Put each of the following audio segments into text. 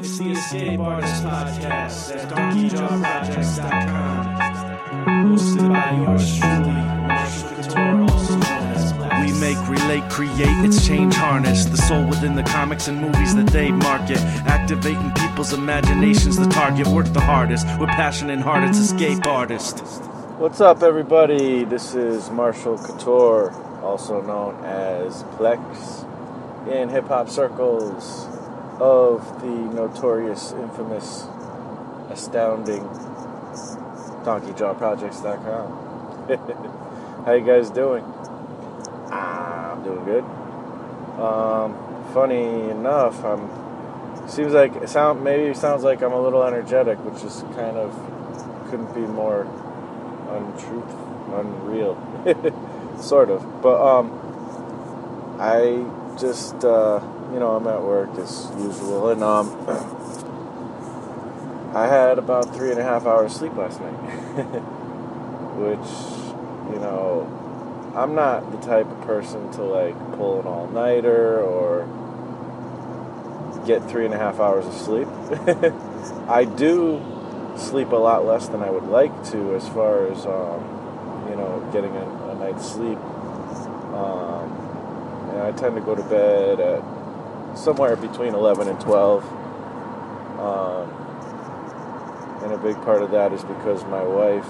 It's the Escape Artist Podcast at DonkeyJawProjects.com. Hosted by yours truly, Marshall Couture, also known as Plex. We make, relate, create, it's change harness. The soul within the comics and movies that they market. Activating people's imaginations, the target. Work the hardest. With passion and heart, it's Escape Artist. What's up, everybody? This is Marshall Couture, also known as Plex, in hip hop circles of the notorious, infamous, astounding DonkeyJawProjects.com. How you guys doing? I'm doing good. Um, funny enough, I'm. Seems like it sound maybe sounds like I'm a little energetic, which is kind of couldn't be more untruth, unreal, sort of. But um, I just uh, you know I'm at work as usual, and um, I had about three and a half hours sleep last night, which you know I'm not the type of person to like pull an all nighter or get three and a half hours of sleep. I do sleep a lot less than I would like to as far as um, you know getting a, a night's sleep. Um, and I tend to go to bed at somewhere between 11 and 12. Um, and a big part of that is because my wife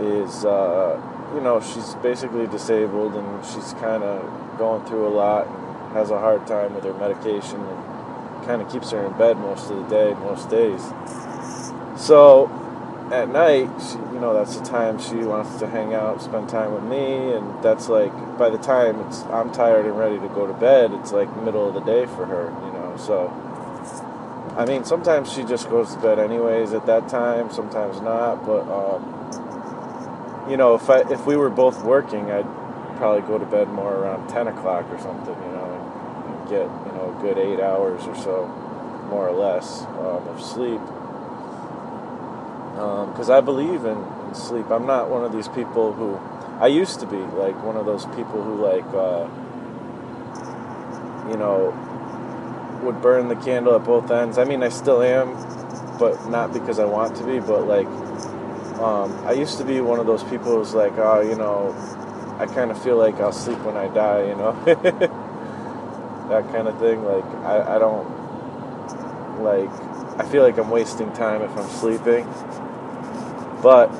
is, uh, you know, she's basically disabled and she's kind of going through a lot and has a hard time with her medication and kind of keeps her in bed most of the day, most days. So at night, she, you know, that's the time she wants to hang out, spend time with me, and that's like by the time it's I'm tired and ready to go to bed, it's like middle of the day for her, you know. So I mean, sometimes she just goes to bed anyways at that time, sometimes not, but um, you know, if I if we were both working, I'd probably go to bed more around 10 o'clock or something, you know, and, and get you know a good eight hours or so, more or less, um, of sleep because um, I believe in, in, sleep. I'm not one of these people who I used to be like one of those people who like uh, you know would burn the candle at both ends. I mean, I still am, but not because I want to be. But like, um, I used to be one of those people who's like, oh, you know, I kind of feel like I'll sleep when I die, you know, that kind of thing. Like, I, I don't like. I feel like I'm wasting time if I'm sleeping. But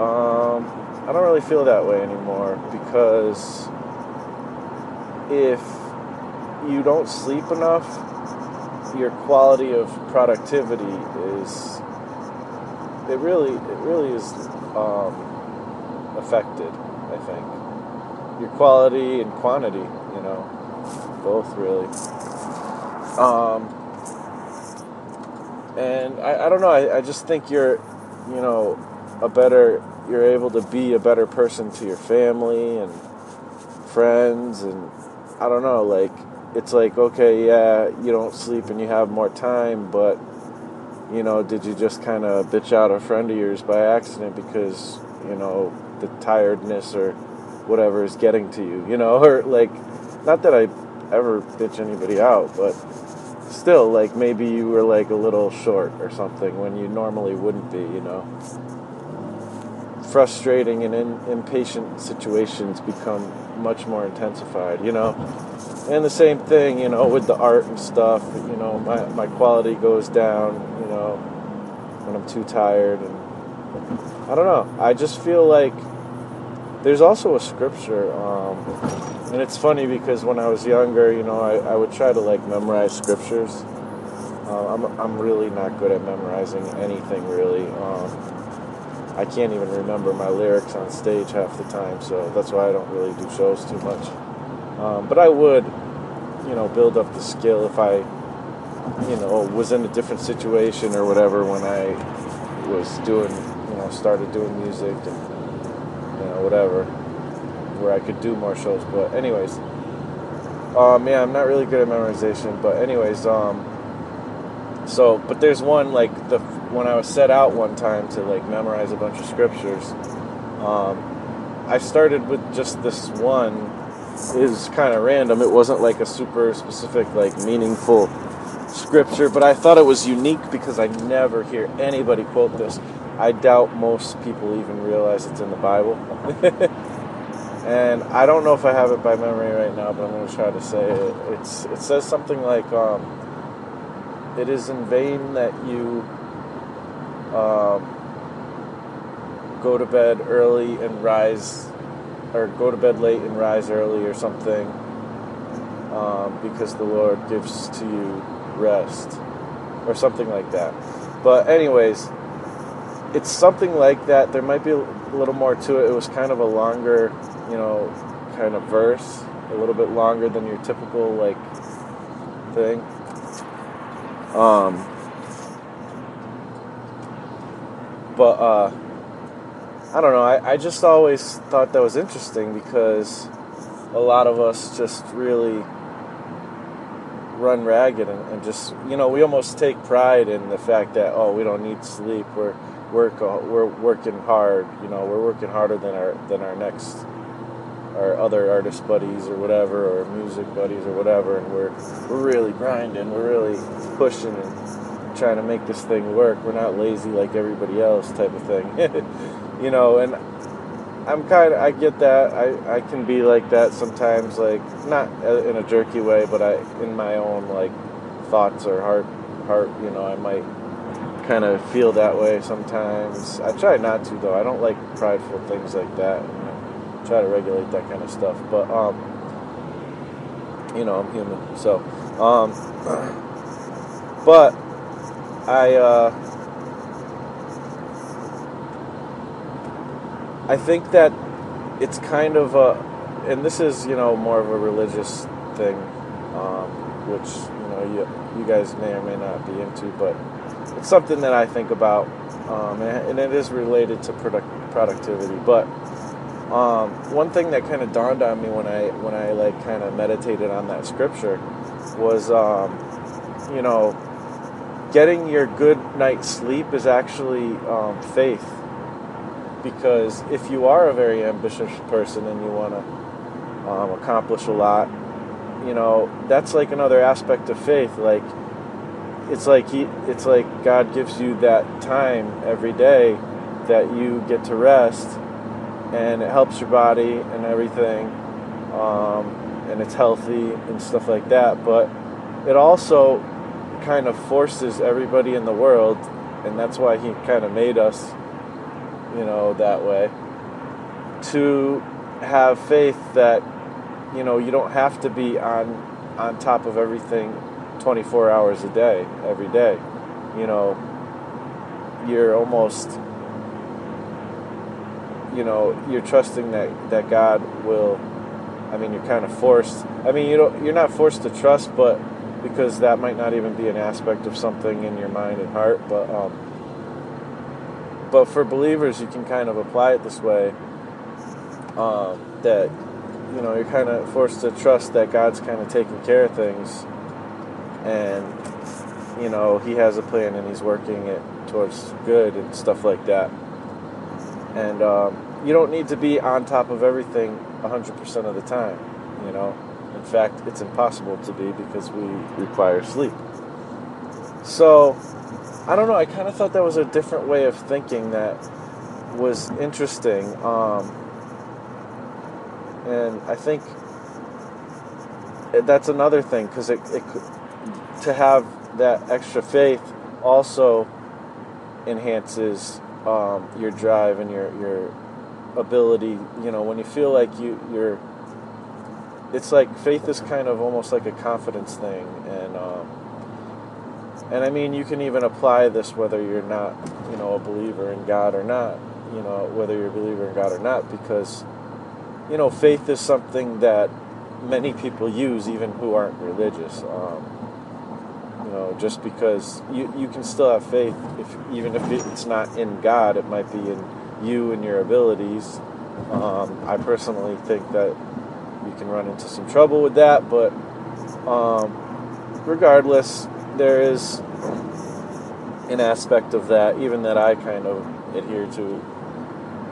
um, I don't really feel that way anymore because if you don't sleep enough, your quality of productivity is it really it really is um, affected. I think your quality and quantity, you know, both really. Um, and I, I don't know. I, I just think you're, you know, a better you're able to be a better person to your family and friends and I don't know like it's like okay yeah you don't sleep and you have more time but you know did you just kind of bitch out a friend of yours by accident because you know the tiredness or whatever is getting to you you know or like not that I ever bitch anybody out but still like maybe you were like a little short or something when you normally wouldn't be you know frustrating and in, impatient situations become much more intensified, you know. And the same thing, you know, with the art and stuff, you know, my, my quality goes down, you know, when I'm too tired. And I don't know. I just feel like there's also a scripture, um, and it's funny because when I was younger, you know, I, I would try to like memorize scriptures. Uh, I'm, I'm really not good at memorizing anything, really. Um, I can't even remember my lyrics on stage half the time, so that's why I don't really do shows too much. Um, but I would, you know, build up the skill if I, you know, was in a different situation or whatever when I was doing, you know, started doing music and, you know, whatever, where I could do more shows. But anyways, um, yeah, I'm not really good at memorization, but anyways, um, so, but there's one like the when I was set out one time to like memorize a bunch of scriptures, um, I started with just this one. Is kind of random. It wasn't like a super specific, like meaningful scripture, but I thought it was unique because I never hear anybody quote this. I doubt most people even realize it's in the Bible. and I don't know if I have it by memory right now, but I'm going to try to say it. It's it says something like, um, "It is in vain that you um, go to bed early and rise, or go to bed late and rise early, or something, um, because the Lord gives to you rest, or something like that." But anyways, it's something like that. There might be a little more to it. It was kind of a longer, you know, kind of verse, a little bit longer than your typical like thing. Um, but uh, I don't know. I, I just always thought that was interesting because a lot of us just really run ragged and, and just you know we almost take pride in the fact that oh we don't need sleep we're work uh, we're working hard you know we're working harder than our than our next our other artist buddies or whatever or music buddies or whatever and we're we're really grinding we're really pushing and trying to make this thing work. We're not lazy like everybody else type of thing. You know and I'm kind of I get that. I I can be like that sometimes like not uh, in a jerky way but I in my own like thoughts or heart heart you know I might kind of feel that way sometimes. I try not to though. I don't like prideful things like that. Know, try to regulate that kind of stuff. But um, you know, I'm human. So, um, but I uh, I think that it's kind of a, and this is you know more of a religious thing, um, which you know you you guys may or may not be into, but it's something that I think about, um, and, it is related to product, productivity. But um, one thing that kind of dawned on me when I when I like kind of meditated on that scripture was, um, you know, getting your good night's sleep is actually um, faith. Because if you are a very ambitious person and you want to um, accomplish a lot, you know, that's like another aspect of faith. Like it's like he, it's like God gives you that time every day that you get to rest, and it helps your body and everything, um, and it's healthy and stuff like that. But it also kind of forces everybody in the world, and that's why He kind of made us, you know, that way, to have faith that you know you don't have to be on on top of everything 24 hours a day, every day. You know, you're almost, you know, you're trusting that, that God will, I mean, you're kind of forced. I mean, you don't, you're not forced to trust, but because that might not even be an aspect of something in your mind and heart, but, um, but for believers, you can kind of apply it this way um, that, you know, you're kind of forced to trust that God's kind of taking care of things and you know he has a plan and he's working it towards good and stuff like that. And um, you don't need to be on top of everything 100% of the time you know? In fact it's impossible to be because we require sleep. So i don't know i kind of thought that was a different way of thinking that was interesting um, and i think that's another thing because it, it to have that extra faith also enhances um, your drive and your your ability. You know, when you feel like you you're, it's like faith is kind of almost like a confidence thing, and um, and I mean you can even apply this whether you're not you know a believer in God or not. You know, whether you're a believer in God or not, because you know faith is something that many people use even who aren't religious. Um, know, just because you, you can still have faith, if even if it's not in God, it might be in you and your abilities. Um, I personally think that you can run into some trouble with that, but um, regardless, there is an aspect of that, even that I kind of adhere to.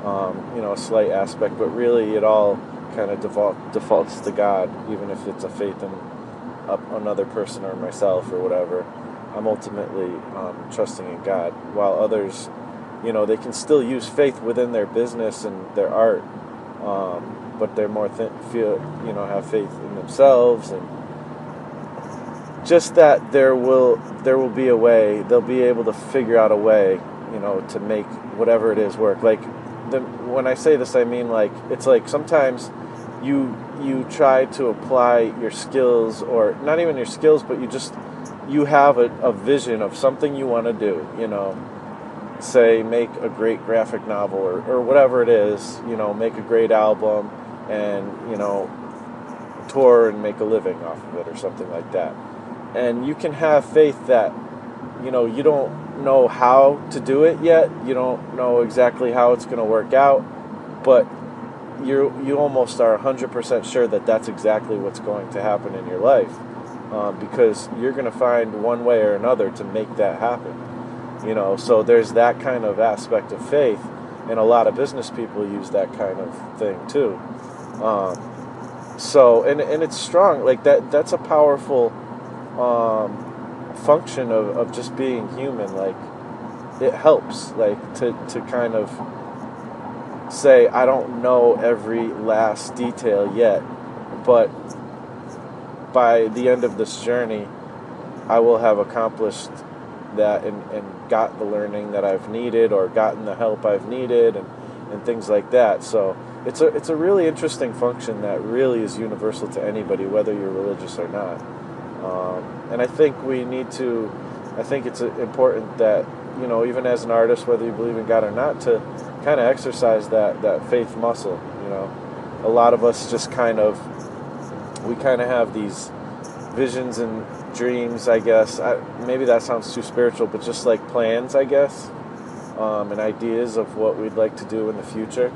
Um, you know, a slight aspect, but really it all kind of default, defaults to God, even if it's a faith in another person or myself or whatever. I'm ultimately um, trusting in God, while others, you know, they can still use faith within their business and their art, um, but they're more th- feel, you know, have faith in themselves and just that there will there will be a way. They'll be able to figure out a way, you know, to make whatever it is work. Like the, when I say this, I mean like it's like sometimes you you try to apply your skills or not even your skills, but you just you have a, a vision of something you want to do. You know, say make a great graphic novel or, or whatever it is. You know, make a great album and you know tour and make a living off of it or something like that. And you can have faith that you know you don't know how to do it yet. You don't know exactly how it's going to work out, but you you almost are 100% sure that that's exactly what's going to happen in your life um, because you're going to find one way or another to make that happen you know? So there's that kind of aspect of faith and a lot of business people use that kind of thing too. Um, so and, and it's strong like that that's a powerful um, function of, of just being human like it helps like to, to kind of say I don't know every last detail yet, but by the end of this journey, I will have accomplished that and, and got the learning that I've needed or gotten the help I've needed and, and things like that. So it's a it's a really interesting function that really is universal to anybody, whether you're religious or not. Um, and I think we need to. I think it's important that you know, even as an artist, whether you believe in God or not, to kind of exercise that that faith muscle. You know, a lot of us just kind of we kind of have these visions and dreams. I guess I, maybe that sounds too spiritual, but just like plans, I guess, um, and ideas of what we'd like to do in the future.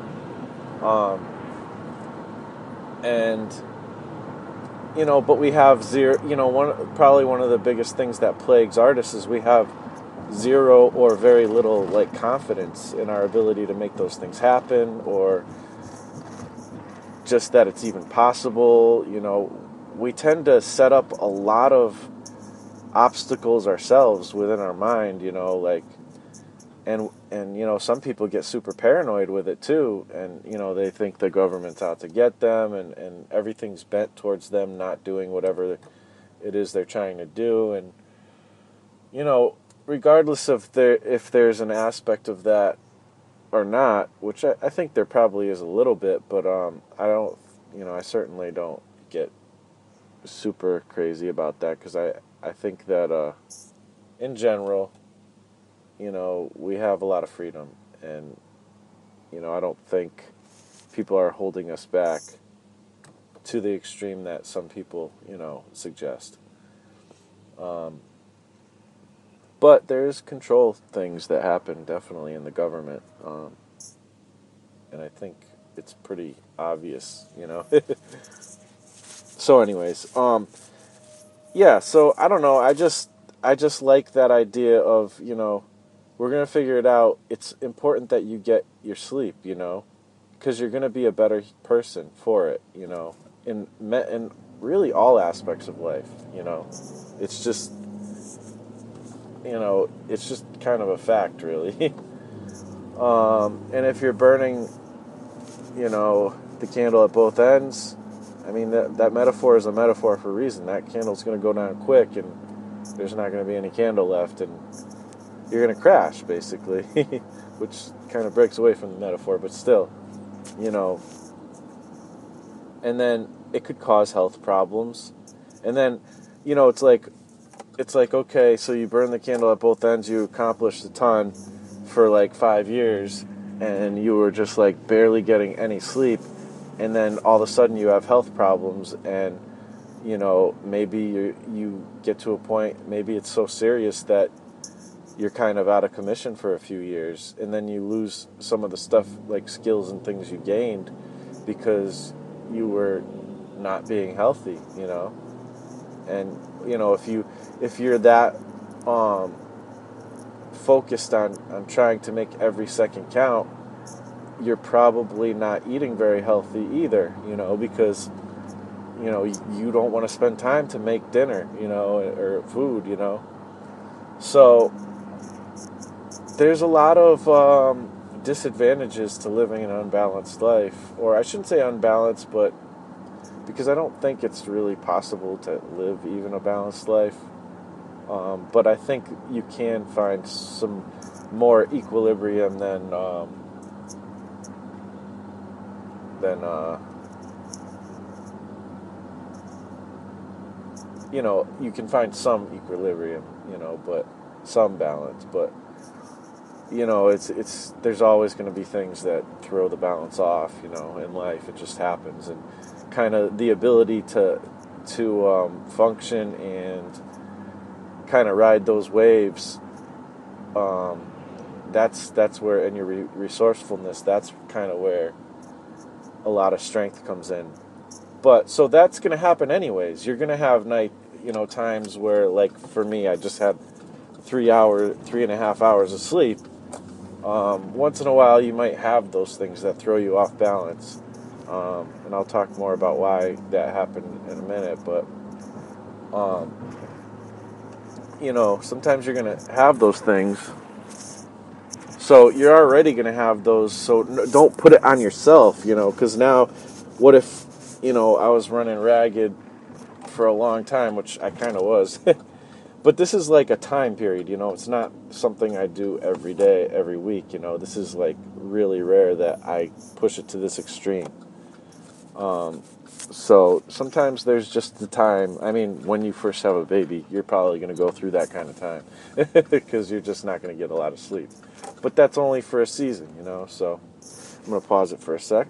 Um, and you know, but we have zero. You know, one probably one of the biggest things that plagues artists is we have zero or very little like confidence in our ability to make those things happen or just that it's even possible you know. We tend to set up a lot of obstacles ourselves within our mind you know like and and you know some people get super paranoid with it too and you know they think the government's out to get them and and everything's bent towards them not doing whatever it is they're trying to do. And you know regardless of there if there's an aspect of that or not, which I, I think there probably is a little bit, but um, I don't, you know, I certainly don't get super crazy about that because I I think that uh, in general, you know, we have a lot of freedom, and you know, I don't think people are holding us back to the extreme that some people, you know, suggest. Um, but there's control things that happen definitely in the government, um, and I think it's pretty obvious, you know. so, anyways, um, yeah. So I don't know. I just I just like that idea of you know we're gonna figure it out. It's important that you get your sleep, you know, because you're gonna be a better person for it, you know, in in really all aspects of life, you know. It's just you know, it's just kind of a fact, really. um, and if you're burning, you know, the candle at both ends, I mean, that, that metaphor is a metaphor for a reason. That candle's going to go down quick, and there's not going to be any candle left, and you're going to crash, basically, which kind of breaks away from the metaphor, but still, you know. And then it could cause health problems. And then, you know, it's like it's like okay, so you burn the candle at both ends, you accomplished a ton for like five years, and you were just like barely getting any sleep, and then all of a sudden you have health problems, and you know maybe you you get to a point, maybe it's so serious that you're kind of out of commission for a few years, and then you lose some of the stuff like skills and things you gained because you were not being healthy, you know, and you know if you if you're that um, focused on, on trying to make every second count, you're probably not eating very healthy either, you know, because you know you don't want to spend time to make dinner you know or food you know? So there's a lot of um, disadvantages to living an unbalanced life or i shouldn't say unbalanced but because i don't think it's really possible to live even a balanced life um, but i think you can find some more equilibrium than um, than uh, you know, you can find some equilibrium, you know, but some balance, but you know, it's it's there's always going to be things that throw the balance off, you know, in life. It just happens, and kind of the ability to to um, function and kind of ride those waves. Um, that's that's where, and your re- resourcefulness. That's kind of where a lot of strength comes in. But so that's going to happen anyways. You're going to have night you know times where like for me i just had three hour three and a half hours of sleep um, once in a while you might have those things that throw you off balance um, and i'll talk more about why that happened in a minute but um, you know sometimes you're going to have those things so you're already going to have those so don't put it on yourself you know because now what if you know i was running ragged for a long time, which I kind of was. but this is like a time period, you know. It's not something I do every day, every week. You know, this is like really rare that I push it to this extreme. Um, so sometimes there's just the time. I mean, when you first have a baby, you're probably going to go through that kind of time because you're just not going to get a lot of sleep. But that's only for a season, you know. So I'm going to pause it for a sec.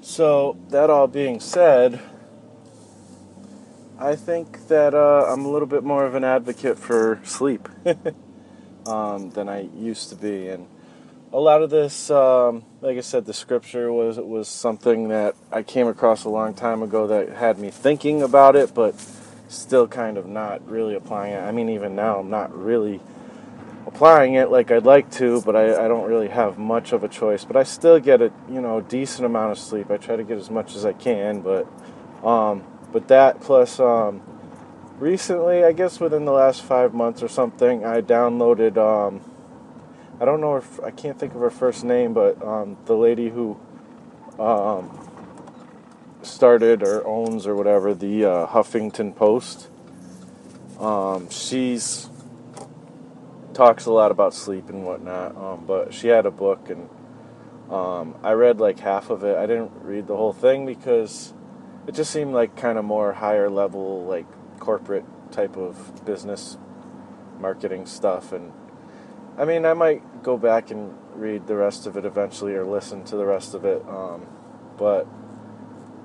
So, that all being said, I think that uh, I'm a little bit more of an advocate for sleep um, than I used to be, and a lot of this, um, like I said, the scripture was was something that I came across a long time ago that had me thinking about it, but still kind of not really applying it. I mean, even now, I'm not really applying it like I'd like to, but I, I don't really have much of a choice. But I still get a you know decent amount of sleep. I try to get as much as I can, but um, but that plus um, recently, I guess within the last five months or something, I downloaded. I don't know if I can't think of her first name, but um, the lady who um, started or owns or whatever the uh, Huffington Post. Um, she's talks a lot about sleep and whatnot, um, but she had a book and um, I read like half of it. I didn't read the whole thing because it just seemed like kind of more higher level, like corporate type of business marketing stuff. And I mean, I might go back and read the rest of it eventually or listen to the rest of it. Um, but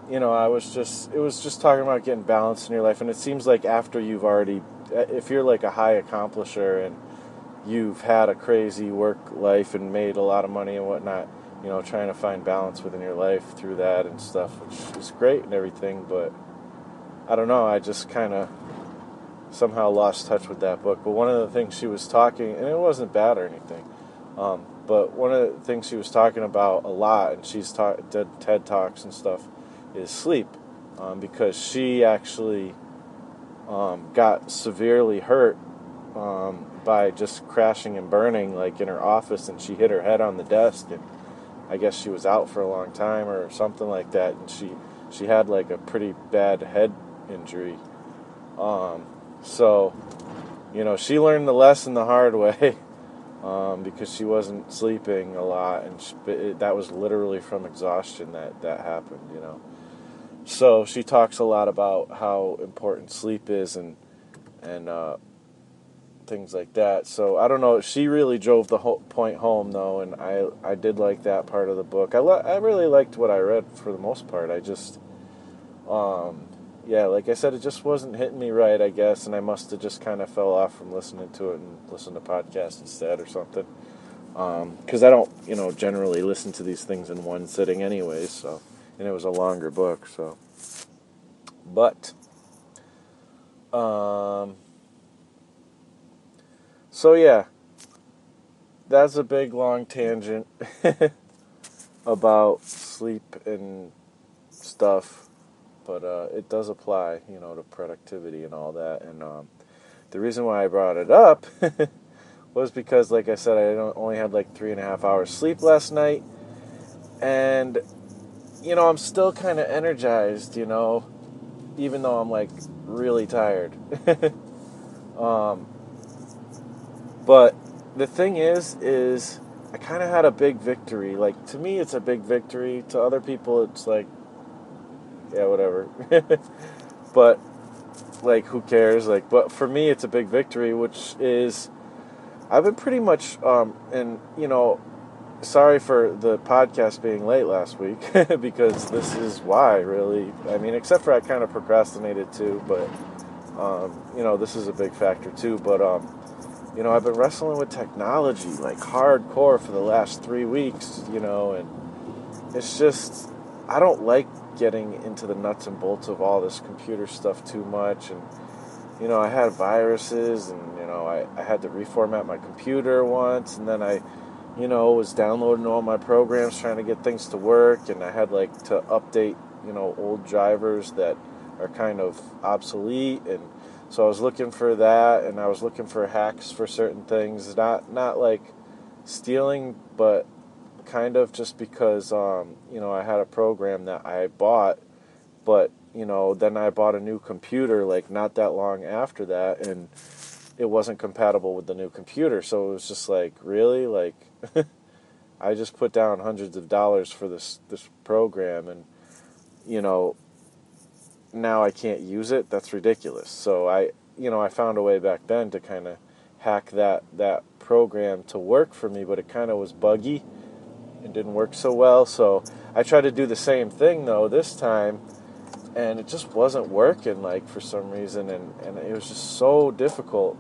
you know, I was just it was just talking about getting balance in your life, and it seems like after you've already, if you're like a high accomplisher and you've had a crazy work life and made a lot of money and whatnot, you know, trying to find balance within your life through that and stuff, which is great and everything, but I don't know, I just kind of somehow lost touch with that book. But one of the things she was talking, and it wasn't bad or anything, um, but one of the things she was talking about a lot, and she's taught TED talks and stuff, is sleep, um, because she actually um, got severely hurt um, by just crashing and burning, like in her office, and she hit her head on the desk and I guess she was out for a long time or something like that, and she she had like a pretty bad head injury. Um, so, you know, she learned the lesson the hard way um, because she wasn't sleeping a lot, and she, it, that was literally from exhaustion that that happened. You know, so she talks a lot about how important sleep is and and uh, things like that. So I don't know. She really drove the whole point home though, and I I did like that part of the book. I I really liked what I read for the most part. I just um yeah, like I said, it just wasn't hitting me right, I guess, and I must have just kind of fell off from listening to it and listened to podcasts instead or something. Because um, I don't, you know, generally listen to these things in one sitting, anyways. So, and it was a longer book, so. But, um, so yeah, that's a big long tangent about sleep and stuff, but uh, it does apply, you know, to productivity and all that. And um, the reason why I brought it up was because, like I said, I only had like three and a half hours sleep last night, and you know, I'm still kind of energized, you know, even though I'm like really tired. um, but the thing is, is I kind of had a big victory. Like to me, it's a big victory. To other people, it's like, yeah, whatever. but like, who cares? Like, but for me, it's a big victory, which is I've been pretty much, um, and you know, sorry for the podcast being late last week because this is why, really. I mean, except for I kind of procrastinated too, but um, you know, this is a big factor too. But um, you know, I've been wrestling with technology like hardcore for the last three weeks, you know, and it's just, I don't like getting into the nuts and bolts of all this computer stuff too much. And, you know, I had viruses and, you know, I, I had to reformat my computer once and then I, you know, was downloading all my programs trying to get things to work and I had like to update, you know, old drivers that are kind of obsolete and so I was looking for that, and I was looking for hacks for certain things. Not not like stealing, but kind of just because um, you know I had a program that I bought, but you know then I bought a new computer like not that long after that, and it wasn't compatible with the new computer. So it was just like really like. I just put down hundreds of dollars for this this program, and you know now I can't use it, that's ridiculous. So I, you know, I found a way back then to kind of hack that that program to work for me, but it kind of was buggy and didn't work so well. So I tried to do the same thing though this time, and it just wasn't working like for some reason, and and it was just so difficult.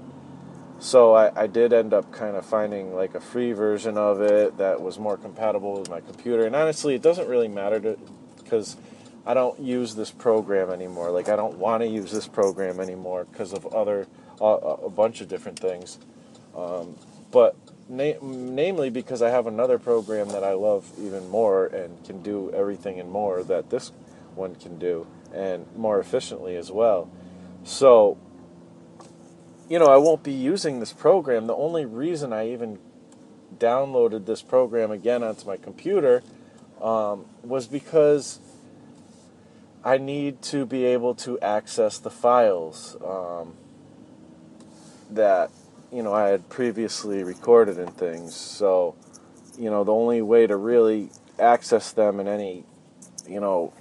So I, I did end up kind of finding like a free version of it that was more compatible with my computer. And honestly, it doesn't really matter to because I don't use this program anymore. Like I don't want to use this program anymore because of other uh, a bunch of different things. Um, but na- namely because I have another program that I love even more and can do everything and more that this one can do and more efficiently as well. So you know, I won't be using this program. The only reason I even downloaded this program again onto my computer um, was because I need to be able to access the files um, that you know I had previously recorded and things. So, you know, the only way to really access them in any you know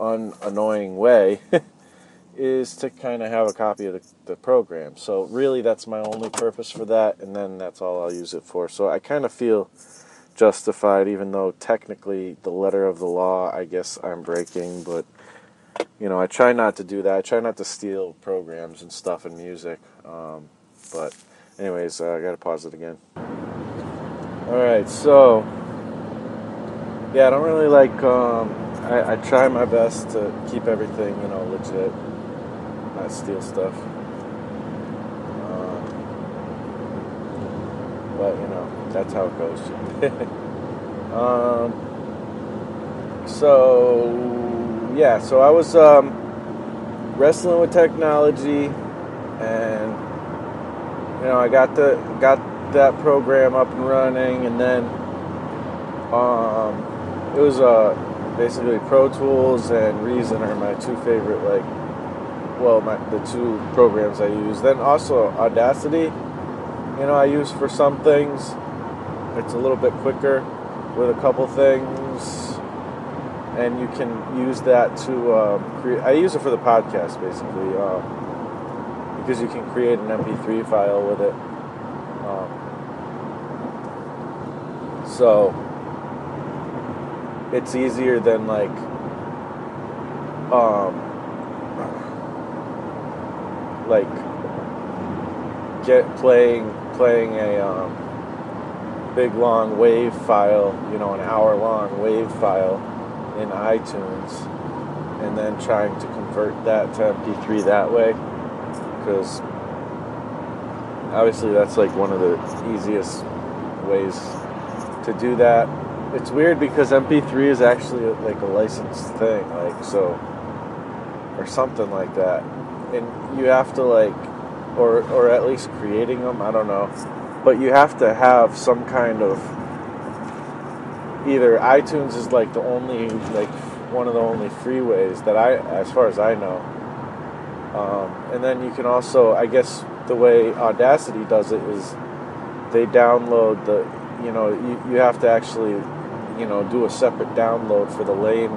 unannoying way is to kind of have a copy of the, the program. So really, that's my only purpose for that, and then that's all I'll use it for. So I kind of feel justified, even though technically the letter of the law, I guess I'm breaking, but you know, I try not to do that. I try not to steal programs and stuff and music. Um, but, anyways, uh, I gotta pause it again. All right, so yeah, I don't really like. Um, I, I try my best to keep everything, you know, legit, not steal stuff. Um, but you know, that's how it goes. um, so yeah, so I was um, wrestling with technology, and you know, I got the got that program up and running, and then um, it was uh, basically Pro Tools and Reason are my two favorite like, well, my the two programs I use. Then also Audacity, you know, I use for some things. It's a little bit quicker with a couple things and you can use that to um, create. I use it for the podcast basically um, because you can create an MP3 file with it. Um, so it's easier than like um, like get playing playing a um, big long wave file, you know, an hour long wave file in iTunes and then trying to convert that to MP3 that way because obviously that's like one of the easiest ways to do that it's weird because MP3 is actually like a licensed thing, like so, or something like that, and you have to like, or or at least creating them. I don't know, but you have to have some kind of either iTunes is like the only like one of the only free ways that I, as far as I know. Um, and then you can also, I guess, the way Audacity does it is they download the, you know, you, you have to actually, you know, do a separate download for the LAME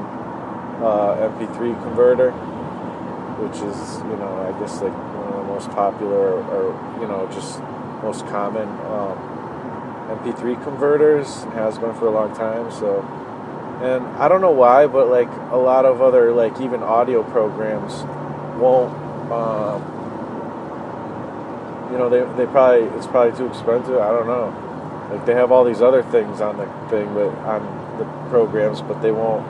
uh, MP3 converter, which is, you know, I guess like one of the most popular or, or you know, just most common um, MP3 converters. Has been for a long time. So, and I don't know why, but like a lot of other like even audio programs won't. Um, you know, they, they probably it's probably too expensive. I don't know. Like they have all these other things on the thing, but on the programs, but they won't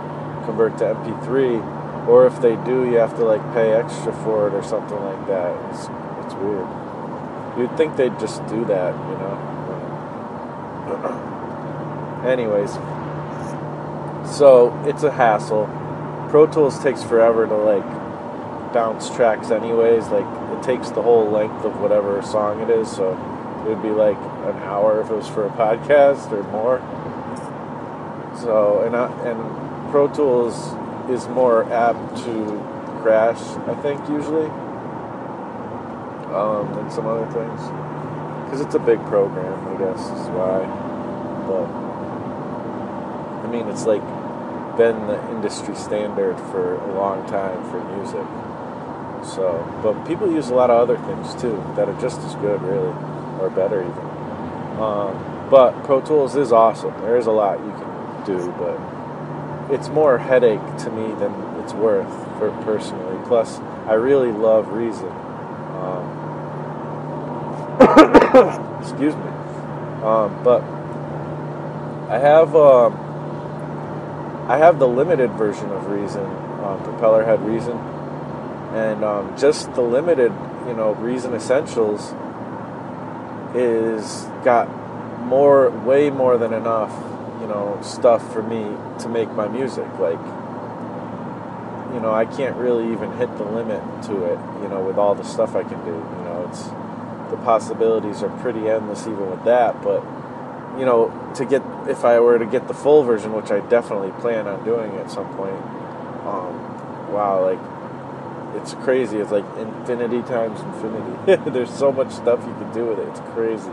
convert to MP3. Or if they do, you have to like pay extra for it or something like that. It's it's weird. You'd think they'd just do that, you know. Anyways, so it's a hassle. Pro Tools takes forever to like bounce tracks, anyways. Like it takes the whole length of whatever song it is, so it would be like an hour if it was for a podcast or more. So and I, and Pro Tools is more apt to crash, I think usually, um, than some other things because it's a big program. I guess is why, but. I mean, it's like been the industry standard for a long time for music. So, but people use a lot of other things too that are just as good, really, or better even. Um, but Pro Tools is awesome. There is a lot you can do, but it's more headache to me than it's worth for personally. Plus, I really love Reason. Um, excuse me. Um, but I have. Um, I have the limited version of Reason, um, Propellerhead Reason, and um, just the limited, you know, Reason Essentials is got more, way more than enough, you know, stuff for me to make my music. Like, you know, I can't really even hit the limit to it, you know, with all the stuff I can do. You know, it's the possibilities are pretty endless even with that, but you know, to get if I were to get the full version, which I definitely plan on doing at some point. Um, wow, like it's crazy. It's like infinity times infinity. There's so much stuff you can do with it. It's crazy.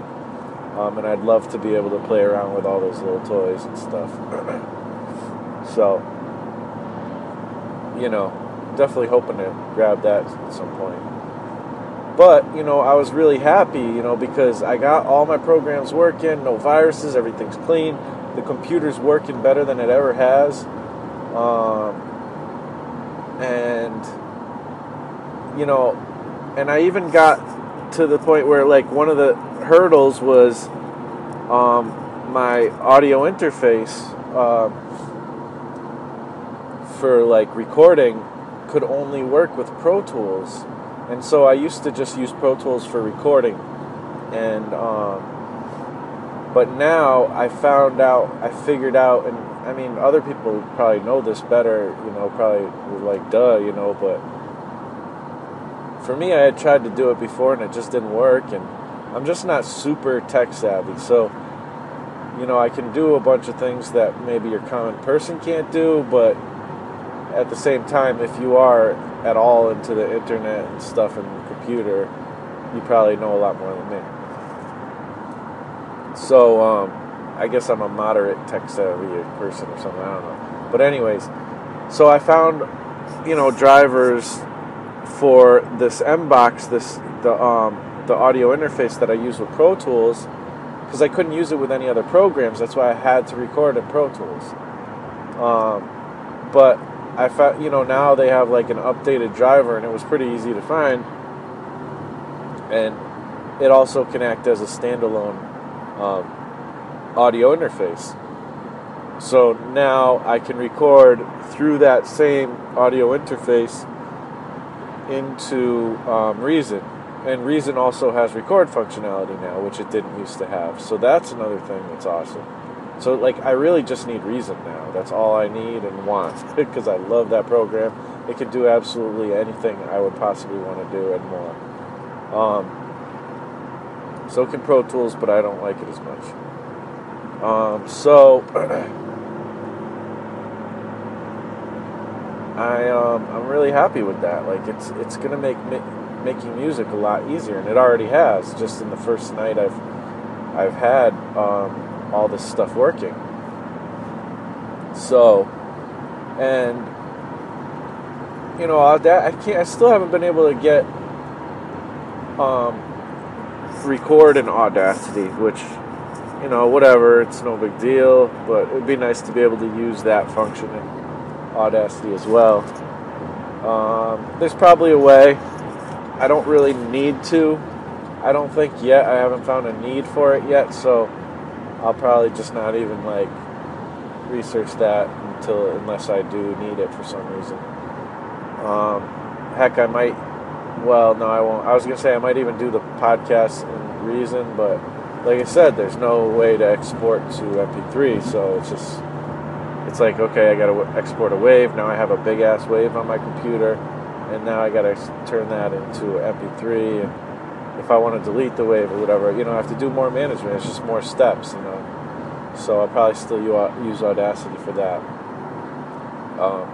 Um, and I'd love to be able to play around with all those little toys and stuff. so, you know, definitely hoping to grab that at some point. But, you know, I was really happy, you know, because I got all my programs working, no viruses, everything's clean. The computer's working better than it ever has. Um, and, you know, and I even got to the point where, like, one of the hurdles was um, my audio interface uh, for, like, recording could only work with Pro Tools. And so I used to just use Pro Tools for recording, and um, but now I found out, I figured out, and I mean other people probably know this better, you know, probably like duh, you know, but for me I had tried to do it before and it just didn't work, and I'm just not super tech savvy, so you know I can do a bunch of things that maybe your common person can't do, but at the same time, if you are at all into the internet and stuff and the computer, you probably know a lot more than me. So, um, I guess I'm a moderate tech savvy person or something. I don't know. But anyways, so I found, you know, drivers for this Mbox, this the um, the audio interface that I use with Pro Tools, because I couldn't use it with any other programs. That's why I had to record in Pro Tools. Um, but I found, you know, now they have like an updated driver, and it was pretty easy to find. And it also can act as a standalone um, audio interface. So now I can record through that same audio interface into um, Reason. And Reason also has record functionality now, which it didn't used to have. So that's another thing that's awesome. So like I really just need Reason now. That's all I need and want because I love that program. It can do absolutely anything I would possibly want to do and more. Um, so can Pro Tools, but I don't like it as much. Um, so I um, I'm really happy with that. Like it's it's gonna make ma- making music a lot easier, and it already has. Just in the first night I've I've had um, all this stuff working. So, and you know that I can't. I still haven't been able to get um, record in Audacity, which you know whatever. It's no big deal, but it'd be nice to be able to use that function in Audacity as well. Um, there's probably a way. I don't really need to. I don't think yet. I haven't found a need for it yet, so I'll probably just not even like research that until unless I do need it for some reason. Um, heck, I might. Well, no, I won't. I was gonna say I might even do the podcast in Reason, but like I said, there's no way to export to MP3, so it's just it's like okay, I got to export a wave. Now I have a big ass wave on my computer, and now I got to turn that into MP3. And if I want to delete the wave or whatever, you know, I have to do more management. It's just more steps, you know. So I'll probably still use Audacity for that. Um,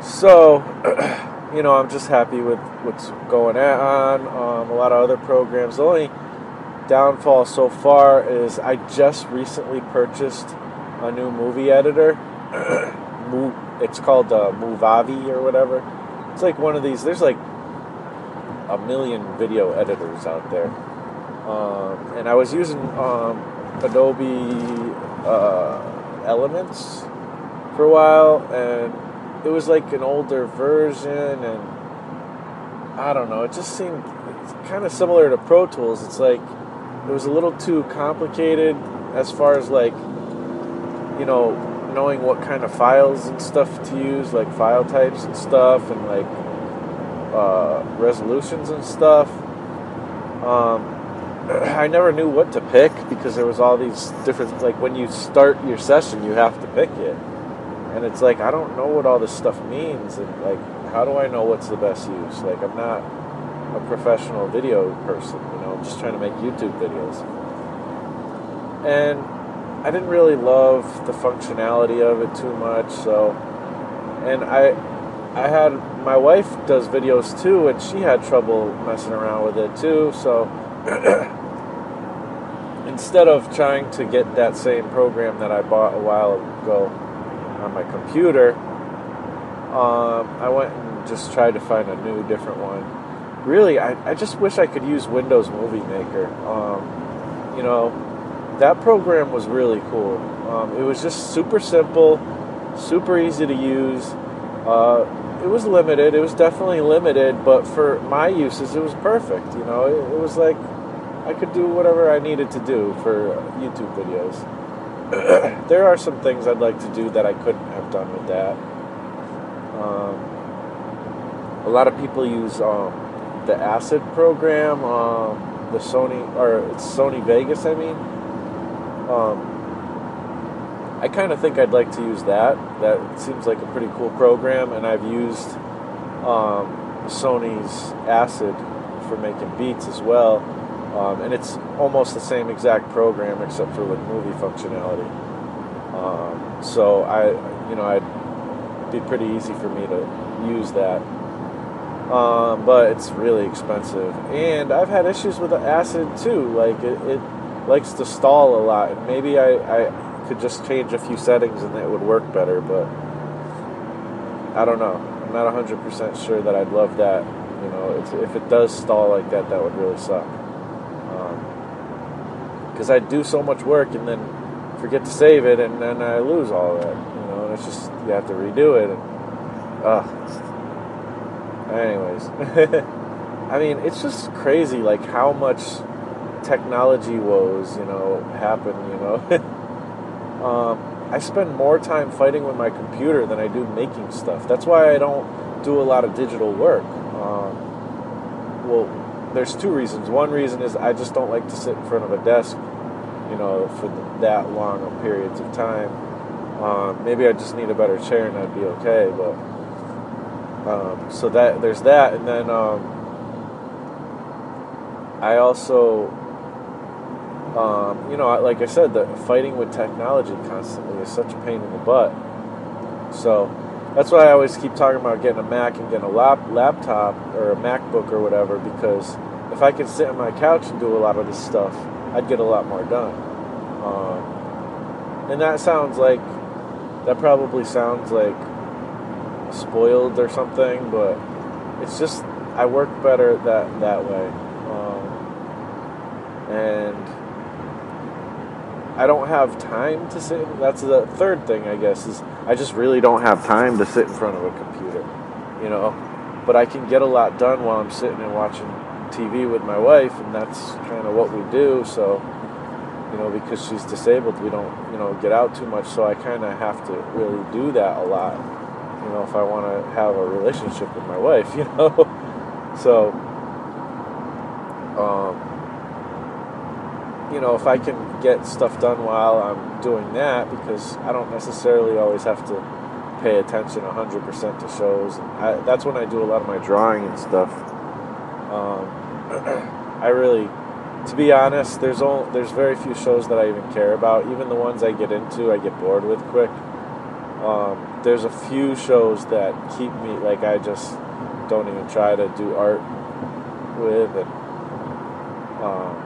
so, you know, I'm just happy with what's going on. Um, a lot of other programs. The only downfall so far is I just recently purchased a new movie editor. it's called uh, Movavi or whatever. It's like one of these. There's like a million video editors out there, um, and I was using um, Adobe uh, Elements for a while, and it was like an older version, and I don't know. It just seemed kind of similar to Pro Tools. It's like it was a little too complicated as far as like you know, knowing what kind of files and stuff to use, like file types and stuff, and like uh, resolutions and stuff. Um, I never knew what to pick because there was all these different. Like when you start your session, you have to pick it, and it's like I don't know what all this stuff means, and like how do I know what's the best use? Like I'm not a professional video person, you know. I'm just trying to make YouTube videos, and I didn't really love the functionality of it too much. So, and I, I had my wife does videos too, and she had trouble messing around with it too. So, instead of trying to get that same program that I bought a while ago on my computer, um, I went and just tried to find a new, different one. Really, I, I just wish I could use Windows Movie Maker. Um, you know, that program was really cool. Um, it was just super simple, super easy to use. Uh, it was limited. It was definitely limited, but for my uses, it was perfect. You know, it, it was like I could do whatever I needed to do for YouTube videos. there are some things I'd like to do that I couldn't have done with that. Um, a lot of people use um, the Acid program, um, the Sony or Sony Vegas. I mean, um, I kind of think I'd like to use that. That seems like a pretty cool program, and I've used um, Sony's Acid for making beats as well, um, and it's almost the same exact program except for like movie functionality. Um, so I, you know, I'd be pretty easy for me to use that. Um, but it's really expensive, and I've had issues with the Acid too. Like it, it likes to stall a lot. Maybe I, I could just change a few settings and it would work better, but I don't know. I'm not 100% sure that I'd love that. You know, if it does stall like that, that would really suck. Because um, I do so much work and then forget to save it, and then I lose all that. You know, and it's just you have to redo it. And, uh, anyways, I mean, it's just crazy, like how much technology woes, you know, happen, you know. um, I spend more time fighting with my computer than I do making stuff. That's why I don't do a lot of digital work. Um, well, there's two reasons. One reason is I just don't like to sit in front of a desk, you know, for that long of periods of time. Um, maybe I just need a better chair and I'd be okay. But um, so that there's that, and then um, I also, um, you know, like I said, the fighting with technology constantly is such a pain in the butt. So that's why I always keep talking about getting a Mac and getting a lap, laptop or a MacBook or whatever because if I could sit on my couch and do a lot of this stuff, I'd get a lot more done. Um, and that sounds like that probably sounds like spoiled or something, but it's just I work better that that way, um, and I don't have time to sit. That's the third thing, I guess, is I just really don't have time to sit in front of a computer, you know. But I can get a lot done while I'm sitting and watching TV with my wife, and that's kind of what we do. So, you know, because she's disabled, we don't, you know, get out too much. So I kind of have to really do that a lot, you know, if I want to have a relationship with my wife, you know. so, um, you know, if I can get stuff done while I'm doing that, because I don't necessarily always have to pay attention 100% to shows. I, that's when I do a lot of my drawing and stuff. Um, I really, to be honest, there's only, there's very few shows that I even care about. Even the ones I get into, I get bored with quick. Um, there's a few shows that keep me like I just don't even try to do art with, and um,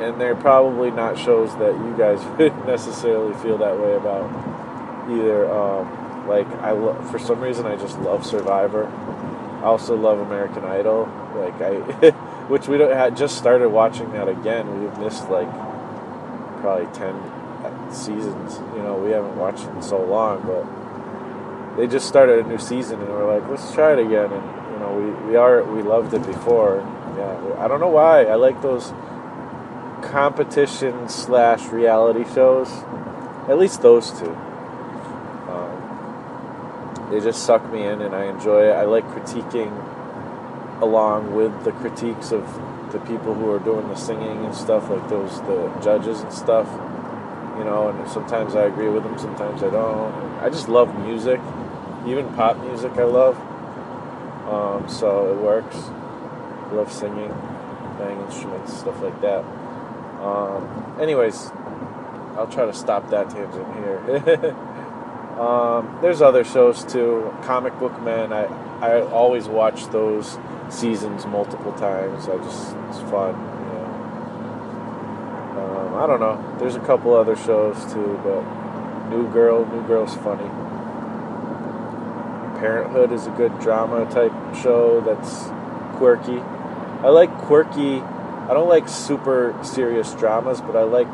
and they're probably not shows that you guys necessarily feel that way about either. Um, like I, lo- for some reason, I just love Survivor. I also love American Idol. Like I, which we don't had just started watching that again. We've missed like probably ten seasons. You know, we haven't watched it in so long, but they just started a new season, and we're like, let's try it again. And you know, we we are we loved it before. Yeah, I don't know why. I like those competition slash reality shows. At least those two. Um, they just suck me in, and I enjoy it. I like critiquing along with the critiques of the people who are doing the singing and stuff, like those the judges and stuff. You know, and sometimes I agree with them, sometimes I don't. I just love music, even pop music. I love. Um, so it works. I love singing, playing instruments, stuff like that. Um, anyways, I'll try to stop that tangent here. um, there's other shows too. Comic Book Man, I I always watch those seasons multiple times. I just it's fun. You know. Um, I don't know. There's a couple other shows too, but New Girl. New Girl's funny. Parenthood is a good drama type show that's quirky. I like quirky. I don't like super serious dramas, but I like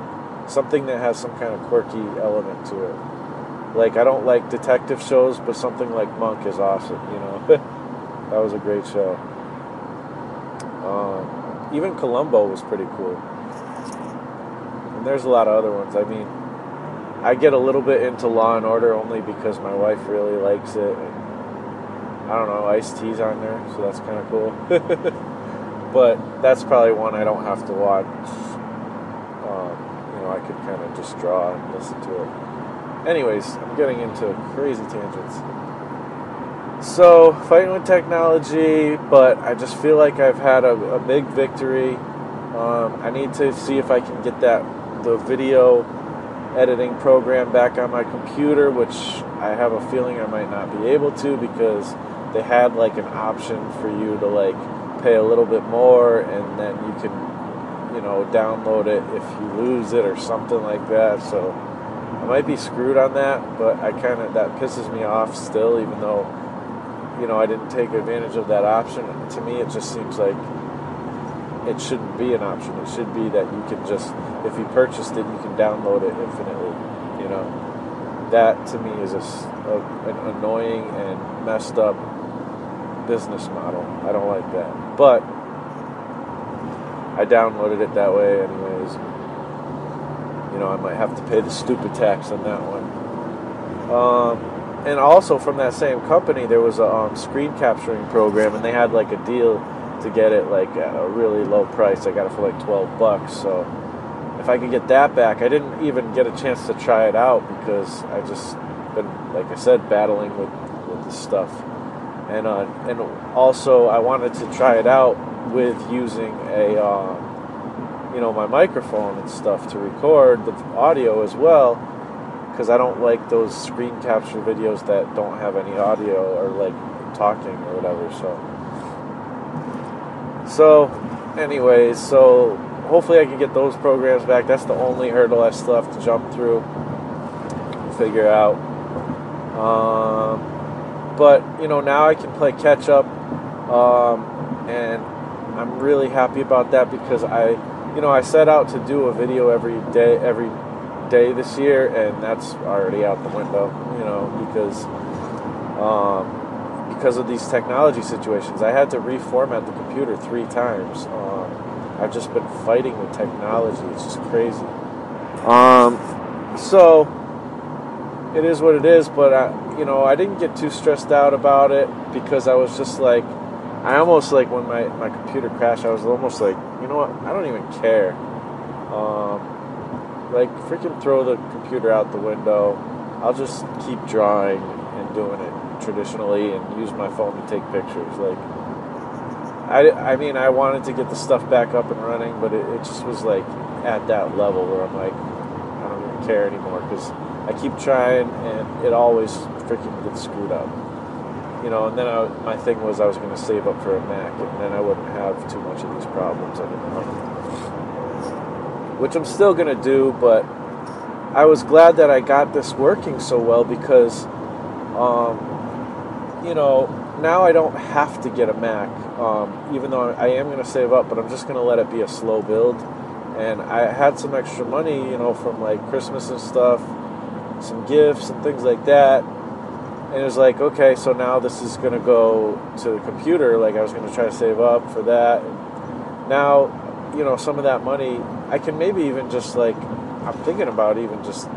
something that has some kind of quirky element to it. Like I don't like detective shows, but something like Monk is awesome. You know, that was a great show. Um, even Columbo was pretty cool. And there's a lot of other ones. I mean, I get a little bit into Law and Order only because my wife really likes it. And I don't know, Ice T's on there, so that's kind of cool. but that's probably one I don't have to watch. Um, you know, I could kind of just draw and listen to it. Anyways, I'm getting into crazy tangents. So, fighting with technology, but I just feel like I've had a, a big victory. Um, I need to see if I can get that the video editing program back on my computer, which I have a feeling I might not be able to because they had like an option for you to like pay a little bit more and then you can you know download it if you lose it or something like that. So i might be screwed on that but i kind of that pisses me off still even though you know i didn't take advantage of that option. To me it just seems like it shouldn't be an option. It should be that you can just if you purchased it you can download it infinitely you know. That to me is a, a, an annoying and messed up business model. I don't like that. But I downloaded it that way anyways. You know, I might have to pay the stupid tax on that one. Um, and also from that same company, there was a um, screen capturing program, and they had like a deal to get it like at a really low price. I got it for like twelve bucks. So, if I could get that back, I didn't even get a chance to try it out because I just been, like I said, battling with with the stuff, and uh, and also I wanted to try it out with using a. Uh, you know my microphone and stuff to record the audio as well because I don't like those screen capture videos that don't have any audio or like talking or whatever. So, so, anyways, so hopefully I can get those programs back. That's the only hurdle I still have to jump through, figure out. Um, but you know now I can play catch up, um, and I'm really happy about that because I you know, I set out to do a video every day, every day this year, and that's already out the window. You know, because um, because of these technology situations, I had to reformat the computer three times. Um, I've just been fighting with technology; it's just crazy. Um, so it is what it is, but I, you know, I didn't get too stressed out about it because I was just like I almost like when my, my computer crashed, I was almost like, you know what? I don't even care. Um, like, freaking throw the computer out the window. I'll just keep drawing and doing it traditionally and use my phone to take pictures. Like, I, I mean, I wanted to get the stuff back up and running, but it, it just was like at that level where I'm like, I don't even care anymore because I keep trying and it always freaking gets screwed up you know, and then I, my thing was I was going to save up for a Mac, and then I wouldn't have too much of these problems anymore. Which I'm still going to do, but I was glad that I got this working so well because, um, you know, now I don't have to get a Mac, um, even though I am going to save up, but I'm just going to let it be a slow build. And I had some extra money, you know, from like Christmas and stuff, some gifts and things like that. And it was like okay so now this is going to go to the computer like i was going to try to save up for that. Now you know some of that money i can maybe even just like i'm thinking about even just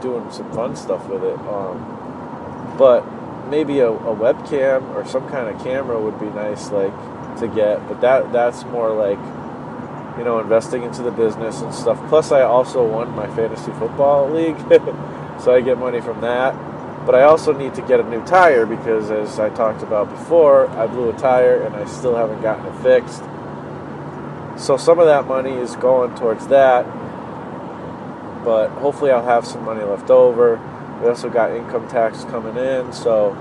doing some fun stuff with it um, but maybe a, a webcam or some kind of camera would be nice like to get but that that's more like you know investing into the business and stuff. Plus i also won my fantasy football league so i get money from that but I also need to get a new tire because, as I talked about before, I blew a tire and I still haven't gotten it fixed. So some of that money is going towards that. But hopefully, I'll have some money left over. We also got income tax coming in, so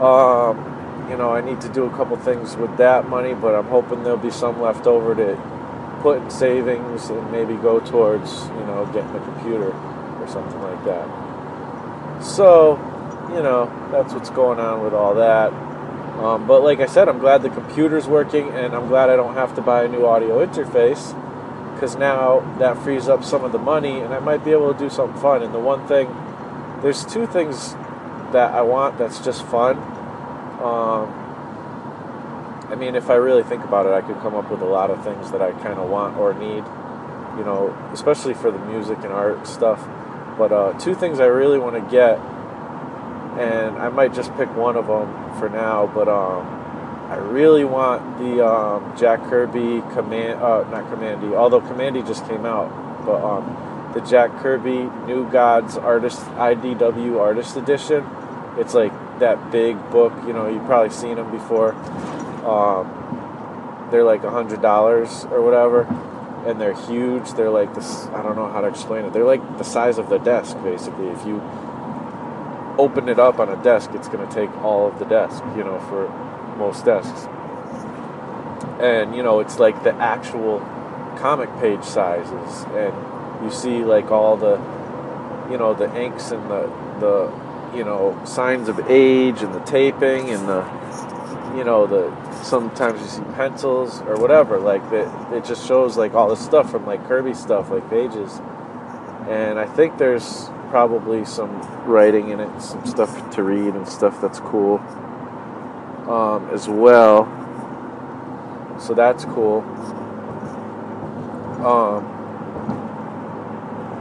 um, you know I need to do a couple things with that money. But I'm hoping there'll be some left over to put in savings and maybe go towards you know getting a computer or something like that. So, you know, that's what's going on with all that. Um, but like I said, I'm glad the computer's working, and I'm glad I don't have to buy a new audio interface because now that frees up some of the money, and I might be able to do something fun. And the one thing, there's two things that I want that's just fun. Um, I mean, if I really think about it, I could come up with a lot of things that I kind of want or need, you know, especially for the music and art stuff. But uh, two things I really want to get, and I might just pick one of them for now. But um, I really want the um, Jack Kirby command, uh, not Kamandi, although Kamandi just came out, but um, the Jack Kirby New Gods Artist IDW Artist Edition. It's like that big book. You know, you've probably seen them before. Um, they're like a hundred dollars or whatever and they're huge. They're like this. I don't know how to explain it. They're like the size of the desk, basically. If you open it up on a desk, it's going to take all of the desk. You know, for most desks, and you know, it's like the actual comic page sizes, and you see like all the, you know, the inks and the the you know signs of age and the taping and the you know the sometimes you see pencils or whatever like it, it just shows like all the stuff from like kirby stuff like pages. And i think there's probably some writing in it some stuff to read and stuff that's cool um, as well. So that's cool. Um,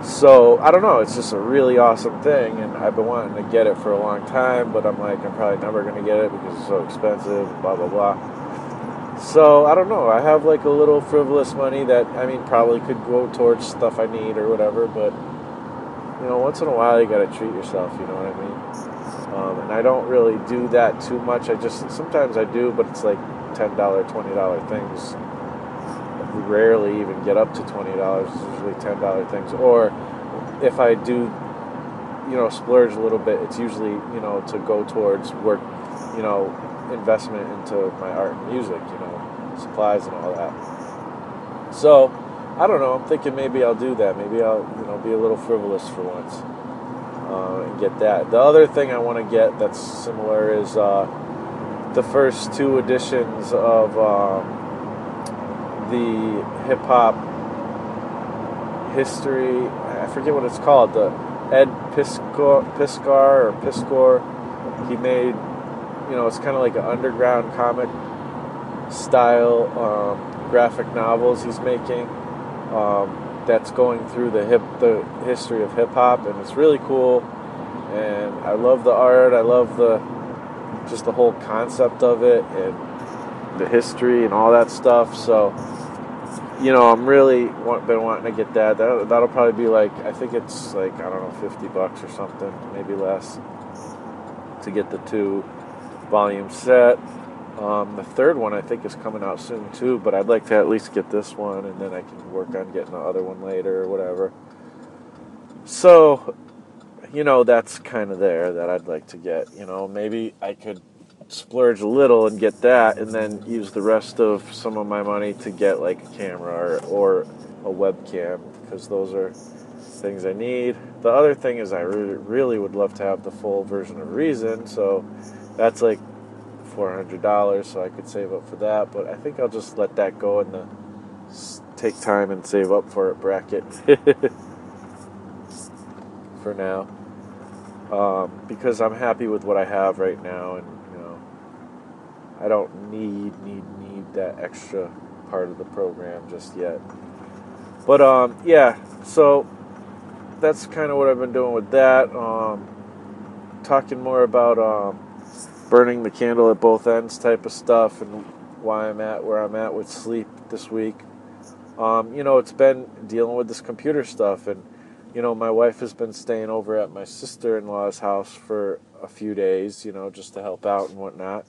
so I don't know. It's just a really awesome thing, and I've been wanting to get it for a long time. But I'm like, I'm probably never to get it because it's so expensive. Blah blah blah. So I don't know. I have like a little frivolous money that I mean probably could go towards stuff I need or whatever. But you know, once in a while you got to treat yourself. You know what I mean? Um, and I don't really do that too much. I just sometimes I do, but it's like ten dollar, twenty dollar things. Rarely even get up to twenty dollars. It's usually ten dollar things. Or if I do, you know, splurge a little bit, it's usually you know to go towards work, you know, investment into my art and music. You know, supplies and all that. So I don't know. I'm thinking maybe I'll do that. Maybe I'll you know be a little frivolous for once uh, and get that. The other thing I want to get that's similar is uh, the first two editions of um, the hip hop history. I forget what it's called. The Ed Piskor, Piskar or Piskor. He made, you know, it's kind of like an underground comic style um, graphic novels he's making. Um, that's going through the hip the history of hip hop, and it's really cool. And I love the art. I love the just the whole concept of it and the history and all that stuff. So, you know, I'm really want, been wanting to get that. that. That'll probably be like I think it's like I don't know, fifty bucks or something, maybe less, to get the two volume set. Um, the third one I think is coming out soon too, but I'd like to at least get this one, and then I can work on getting the other one later or whatever. So, you know, that's kind of there that I'd like to get. You know, maybe I could splurge a little and get that, and then use the rest of some of my money to get like a camera or, or a webcam because those are things I need. The other thing is I re- really would love to have the full version of Reason, so that's like four hundred dollars, so I could save up for that. But I think I'll just let that go in the take time and save up for it bracket for now, um, because I'm happy with what I have right now, and I don't need need need that extra part of the program just yet. But um, yeah, so that's kind of what I've been doing with that. Um, talking more about um, burning the candle at both ends type of stuff and why I'm at where I'm at with sleep this week. Um, you know, it's been dealing with this computer stuff, and you know, my wife has been staying over at my sister in law's house for a few days, you know, just to help out and whatnot.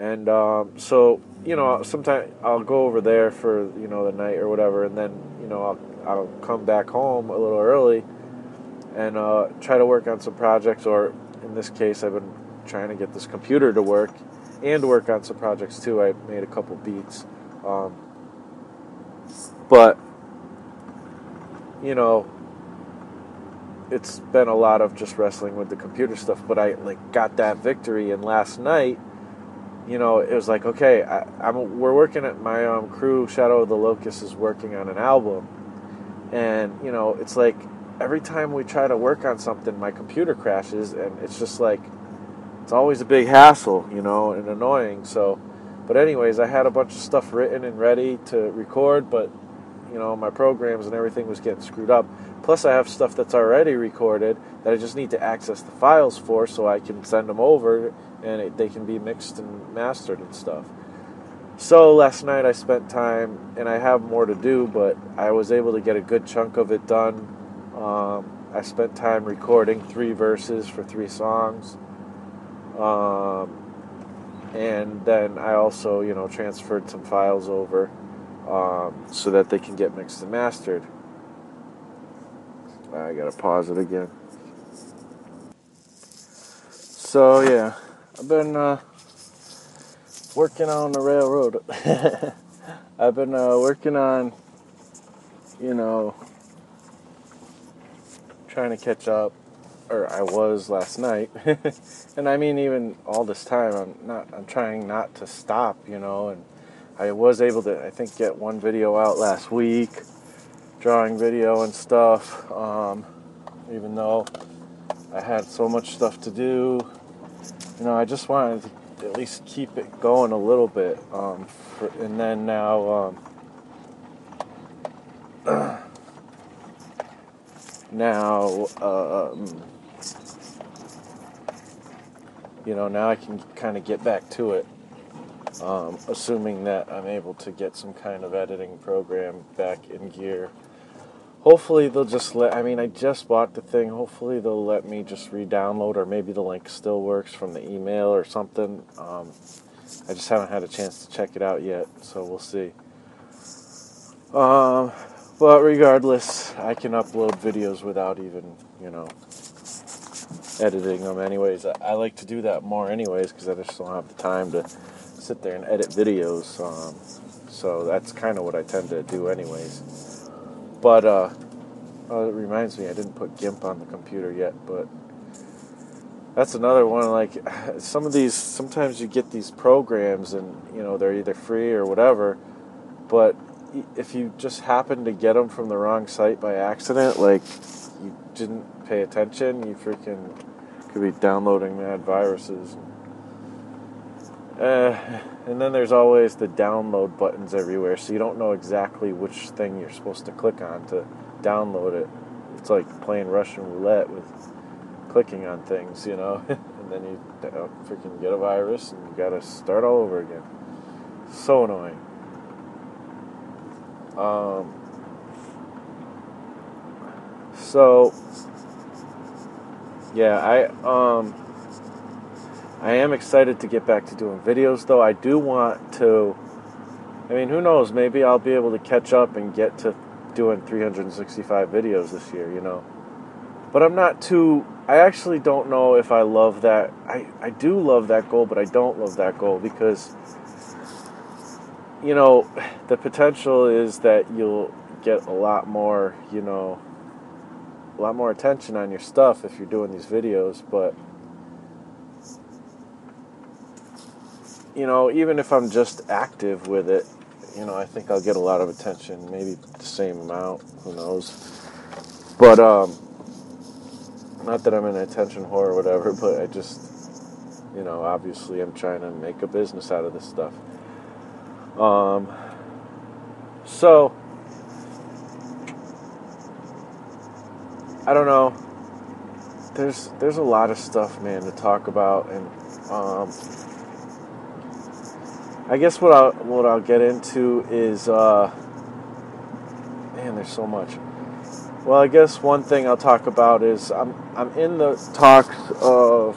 And um, so, you know, sometimes I'll go over there for you know the night or whatever, and then you know I'll I'll come back home a little early and uh, try to work on some projects. Or in this case, I've been trying to get this computer to work and work on some projects too. I made a couple beats, um, but you know, it's been a lot of just wrestling with the computer stuff. But I like got that victory, and last night, you know, it was like okay, I, I'm we're working at my um, crew. Shadow of the Locust is working on an album, and you know, it's like every time we try to work on something, my computer crashes, and it's just like it's always a big hassle, you know, and annoying. So, but anyways, I had a bunch of stuff written and ready to record, but you know, my programs and everything was getting screwed up. Plus, I have stuff that's already recorded that I just need to access the files for, so I can send them over and it, they can be mixed and mastered and stuff. So last night I spent time, and I have more to do, but I was able to get a good chunk of it done. Um, I spent time recording three verses for three songs. Um, and then I also, you know, transferred some files over um, so that they can get mixed and mastered. I gotta pause it again. So yeah, I've been uh, working on the railroad. I've been uh, working on, you know, trying to catch up, or I was last night, and I mean even all this time. I'm not. I'm trying not to stop, you know, and I was able to, I think, get one video out last week, drawing video and stuff. Um, even though I had so much stuff to do, you know, I just wanted to at least keep it going a little bit. Um, for, and then now, um, now, um, you know, now I can kind of get back to it. Um, assuming that I'm able to get some kind of editing program back in gear. Hopefully they'll just let. I mean, I just bought the thing. Hopefully they'll let me just re-download, or maybe the link still works from the email or something. Um, I just haven't had a chance to check it out yet, so we'll see. Um, but regardless, I can upload videos without even, you know, editing them. Anyways, I, I like to do that more, anyways, because I just don't have the time to sit there and edit videos. Um, so that's kind of what I tend to do, anyways. But uh, oh, it reminds me, I didn't put GIMP on the computer yet, but that's another one. Like some of these, sometimes you get these programs, and you know they're either free or whatever, but if you just happen to get them from the wrong site by accident, like you didn't pay attention, you freaking could be downloading mad viruses. Uh, and then there's always the download buttons everywhere, so you don't know exactly which thing you're supposed to click on to download it. It's like playing Russian roulette with clicking on things, you know. and then you freaking get a virus and you gotta start all over again. So annoying. Um, so yeah, I um I am excited to get back to doing videos though. I do want to I mean, who knows, maybe I'll be able to catch up and get to doing 365 videos this year, you know. But I'm not too I actually don't know if I love that. I I do love that goal, but I don't love that goal because you know, the potential is that you'll get a lot more, you know, a lot more attention on your stuff if you're doing these videos, but you know, even if I'm just active with it, you know, I think I'll get a lot of attention, maybe the same amount, who knows. But um not that I'm an attention whore or whatever, but I just you know, obviously I'm trying to make a business out of this stuff. Um so I don't know. There's there's a lot of stuff, man, to talk about, and um, I guess what I what I'll get into is, uh, man, there's so much. Well, I guess one thing I'll talk about is I'm I'm in the talks of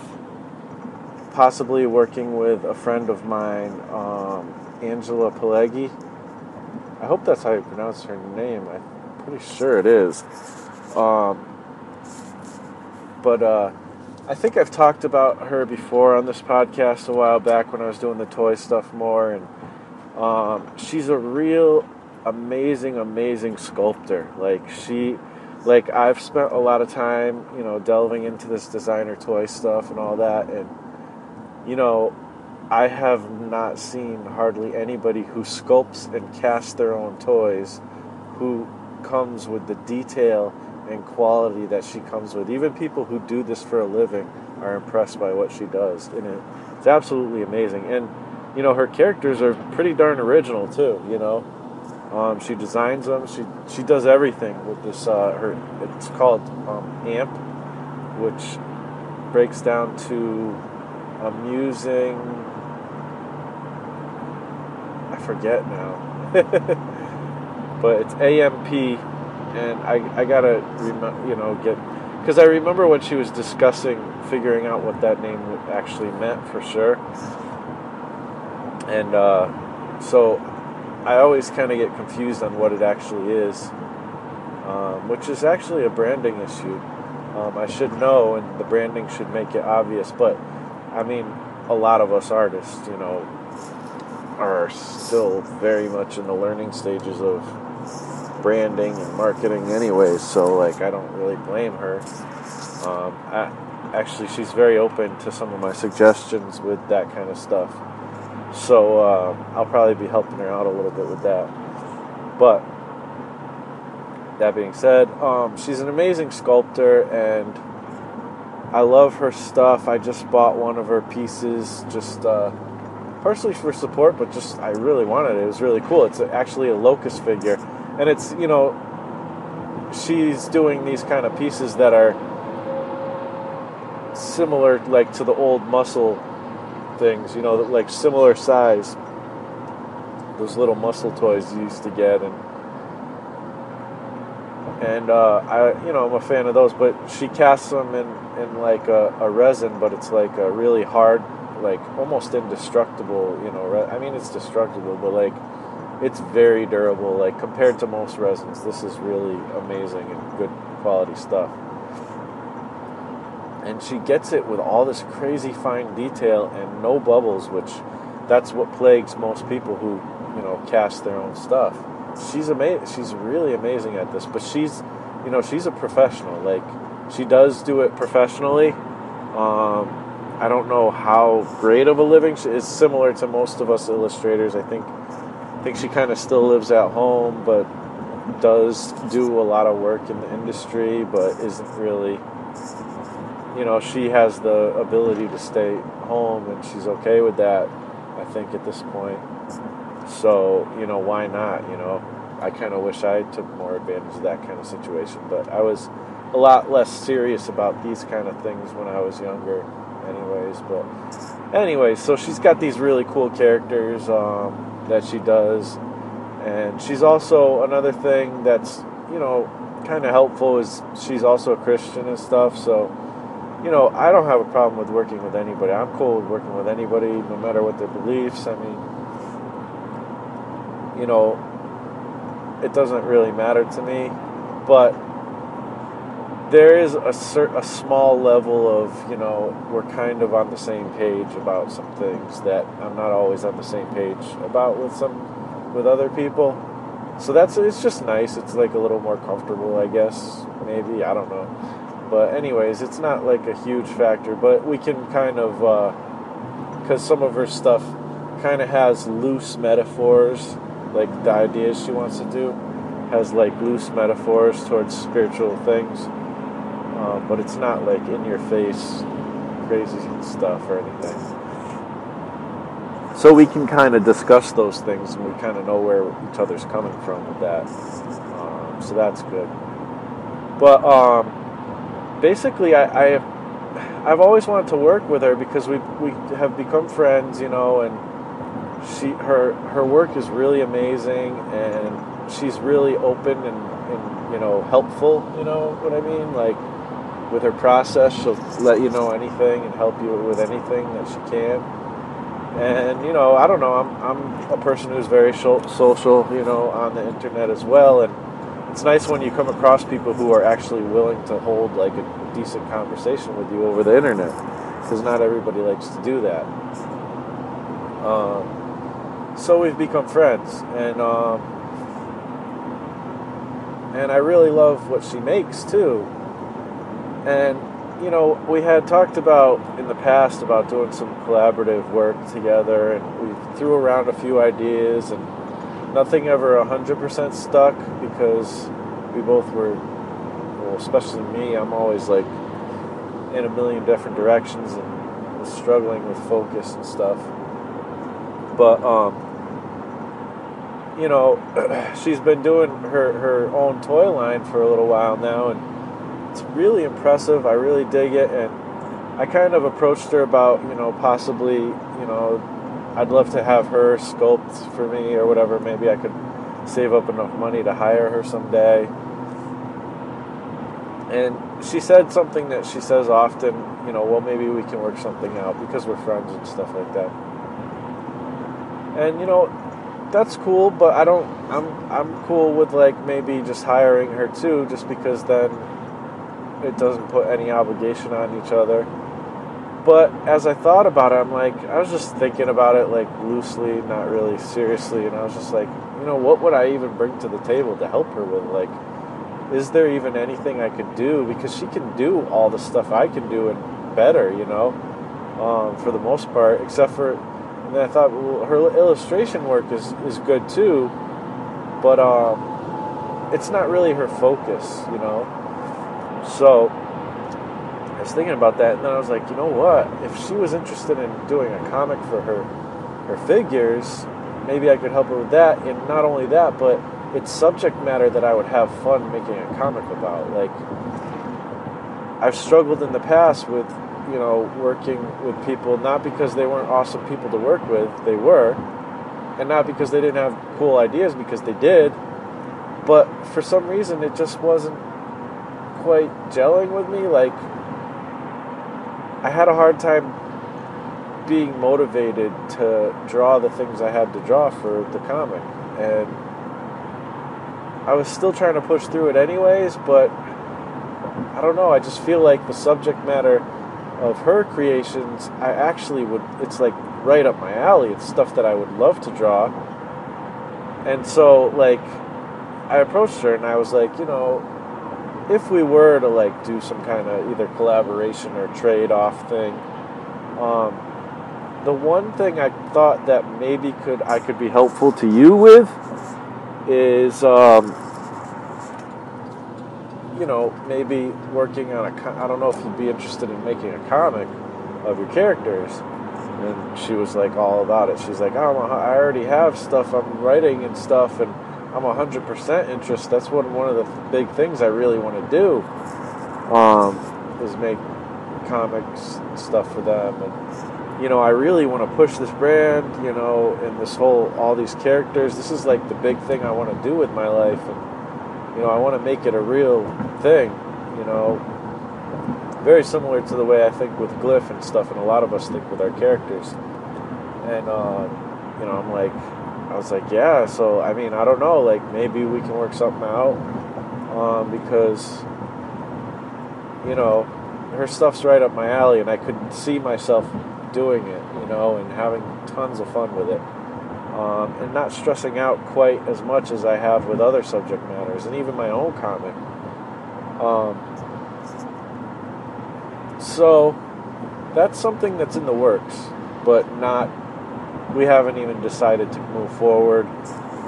possibly working with a friend of mine, um, Angela Pelleggi. I hope that's how you pronounce her name. I'm pretty sure it is. Um, but uh, I think I've talked about her before on this podcast a while back when I was doing the toy stuff more, and um, she's a real amazing, amazing sculptor. Like she, like I've spent a lot of time, you know, delving into this designer toy stuff and all that, and you know, I have not seen hardly anybody who sculpts and casts their own toys who comes with the detail and quality that she comes with. Even people who do this for a living are impressed by what she does, and it, it's absolutely amazing. And you know, her characters are pretty darn original too. You know, um, she designs them. She she does everything with this. Uh, her it's called um, Amp, which breaks down to amusing. I forget now, but it's AMP and I, I gotta rem- you know get because I remember when she was discussing figuring out what that name actually meant for sure, and uh, so I always kind of get confused on what it actually is, um, which is actually a branding issue. Um, I should know, and the branding should make it obvious. But I mean, a lot of us artists, you know, are still very much in the learning stages of branding and marketing anyway, so like I don't really blame her. Um, I, actually, she's very open to some of my suggestions with that kind of stuff. So uh, I'll probably be helping her out a little bit with that. But that being said, um, she's an amazing sculptor and I love her stuff. I just bought one of her pieces just uh, partially for support, but just I really wanted it. It was really cool. It's actually a locust figure and it's you know she's doing these kind of pieces that are similar like to the old muscle things you know like similar size those little muscle toys you used to get, and and uh, I, you know, I'm a fan of those. But she casts them in in like a, a resin, but it's like a really hard, like almost indestructible. You know, I mean, it's destructible, but like it's very durable. Like compared to most resins, this is really amazing and good quality stuff. And she gets it with all this crazy fine detail and no bubbles, which that's what plagues most people who, you know, cast their own stuff. She's amazing. She's really amazing at this, but she's, you know, she's a professional. Like she does do it professionally. Um, I don't know how great of a living she is. Similar to most of us illustrators, I think. I think she kind of still lives at home, but does do a lot of work in the industry, but isn't really. You know, she has the ability to stay home, and she's okay with that. I think at this point. So you know, why not? You know, I kind of wish I took more advantage of that kind of situation, but I was a lot less serious about these kind of things when I was younger, anyways. But anyways, so she's got these really cool characters um, that she does, and she's also another thing that's you know kind of helpful is she's also a Christian and stuff. So you know I don't have a problem with working with anybody. I'm cool with working with anybody, no matter what their beliefs. I mean, you know, it doesn't really matter to me, but there is a cer- a small level of you know we're kind of on the same page about some things that I'm not always on the same page about with some with other people. So that's it's just nice. It's like a little more comfortable, I guess. Maybe I don't know. But anyways, it's not like a huge factor. But we can kind of uh, because some of her stuff kind of has loose metaphors, like the ideas she wants to do has like loose metaphors towards spiritual things um, but it's not like in your face crazy stuff or anything. So we can kind of discuss those things and we kind of know where each other's coming from with that. Um, so that's good. But um, basically, I, I have, I've always wanted to work with her because we we have become friends, you know, and she her her work is really amazing and she's really open and, and you know helpful. You know what I mean? Like with her process. She'll let you know anything and help you with anything that she can. And you know, I don't know. I'm I'm a person who's very social, you know, on the internet as well. And it's nice when you come across people who are actually willing to hold like a decent conversation with you over the internet, because not everybody likes to do that. Um, so we've become friends, and um, and I really love what she makes too. And, you know, we had talked about in the past about doing some collaborative work together, and we threw around a few ideas, and nothing ever 100% stuck because we both were, well, especially me, I'm always like in a million different directions and struggling with focus and stuff. But, um, you know, she's been doing her, her own toy line for a little while now, and it's really impressive. I really dig it, and I kind of approached her about you know possibly you know I'd love to have her sculpt for me or whatever. Maybe I could save up enough money to hire her someday. And she said something that she says often, you know, well maybe we can work something out because we're friends and stuff like that. And you know, that's cool, but I don't I'm I'm cool with like maybe just hiring her too just because then it doesn't put any obligation on each other. But as I thought about it, I'm like, I was just thinking about it like loosely, not really seriously, and I was just like, you know, what would I even bring to the table to help her with? Like, is there even anything I could do? Because she can do all the stuff I can do and better, you know, um, for the most part, except for, and I thought, well, her illustration work is, is good too, but um, it's not really her focus, you know. So I was thinking about that, and then I was like, you know what? If she was interested in doing a comic for her her figures, maybe I could help her with that. And not only that, but it's subject matter that I would have fun making a comic about. Like I've struggled in the past with, you know, working with people not because they weren't awesome people to work with, they were, and not because they didn't have cool ideas, because they did, but for some reason it just wasn't quite gelling with me. Like, I had a hard time being motivated to draw the things I had to draw for the comic. And I was still trying to push through it anyways, but I don't know. I just feel like the subject matter of her creations, I actually would, it's like right up my alley. It's stuff that I would love to draw. And so, like, I approached her and I was like, you know, if we were to like do some kind of either collaboration or trade off thing, um, the one thing I thought that maybe could I could be helpful to you with is, um, you know, maybe working on a. I don't know if you'd be interested in making a comic of your characters. And she was like all about it. She's like, I already have stuff I'm writing and stuff, and I'm 100% interest. That's one one of the big things I really want to do. Um, is make comics stuff for them and you know, I really want to push this brand, you know, and this whole, all these characters. This is like the big thing I want to do with my life. And, you know, I want to make it a real thing, you know. Very similar to the way I think with Glyph and stuff, and a lot of us think with our characters. And, uh, you know, I'm like, I was like, yeah, so, I mean, I don't know, like, maybe we can work something out. Um, because, you know, her stuff's right up my alley, and I could see myself doing it, you know, and having tons of fun with it. Um, and not stressing out quite as much as I have with other subject matters, and even my own comic. Um, so that's something that's in the works, but not. We haven't even decided to move forward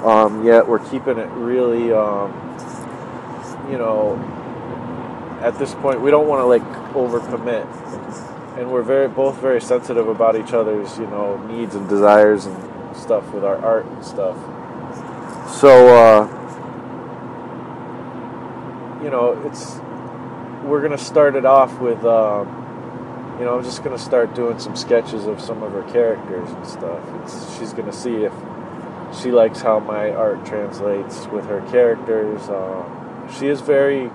um, yet. We're keeping it really, um, you know, at this point, we don't want to like overcommit and we're very both very sensitive about each other's you know needs and desires and stuff with our art and stuff. So uh, you know it's we're gonna start it off with um, you know I'm just gonna start doing some sketches of some of her characters and stuff. It's, she's gonna see if she likes how my art translates with her characters. Um, she is very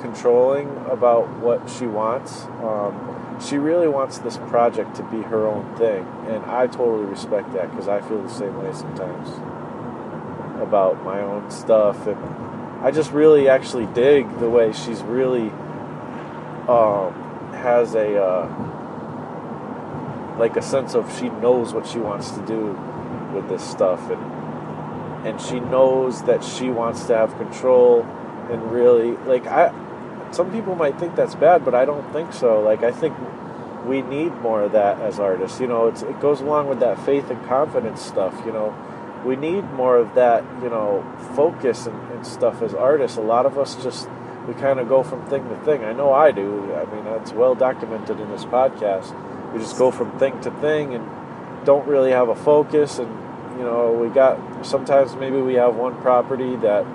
controlling about what she wants. Um, she really wants this project to be her own thing, and I totally respect that because I feel the same way sometimes about my own stuff, and I just really actually dig the way she's really um, has a uh, like a sense of she knows what she wants to do with this stuff, and and she knows that she wants to have control and really like I some people might think that's bad, but I don't think so. Like I think we need more of that as artists. You know, it goes along with that faith and confidence stuff. You know, we need more of that. You know, focus and, and stuff as artists. A lot of us just we kind of go from thing to thing. I know I do. I mean, that's well documented in this podcast. We just go from thing to thing and don't really have a focus. And you know, we got sometimes maybe we have one property that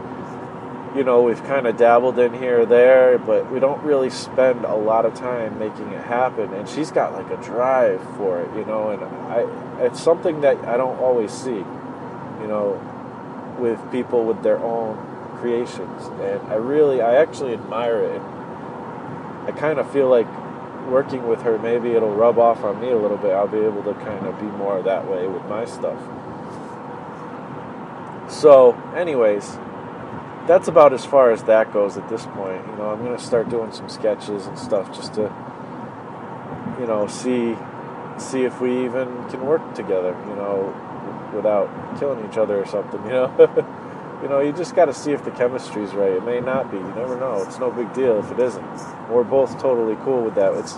you know, we've kind of dabbled in here or there, but we don't really spend a lot of time making it happen. And she's got like a drive for it, you know, and I, it's something that I don't always see, you know, with people with their own creations. And I really, I actually admire it. I kind of feel like working with her, maybe it'll rub off on me a little bit. I'll be able to kind of be more that way with my stuff. So, anyways, that's about as far as that goes at this point. You know, I'm going to start doing some sketches and stuff just to, you know, see see if we even can work together. You know, without killing each other or something. You know, you know, you just got to see if the chemistry's right. It may not be. You never know. It's no big deal if it isn't. We're both totally cool with that. It's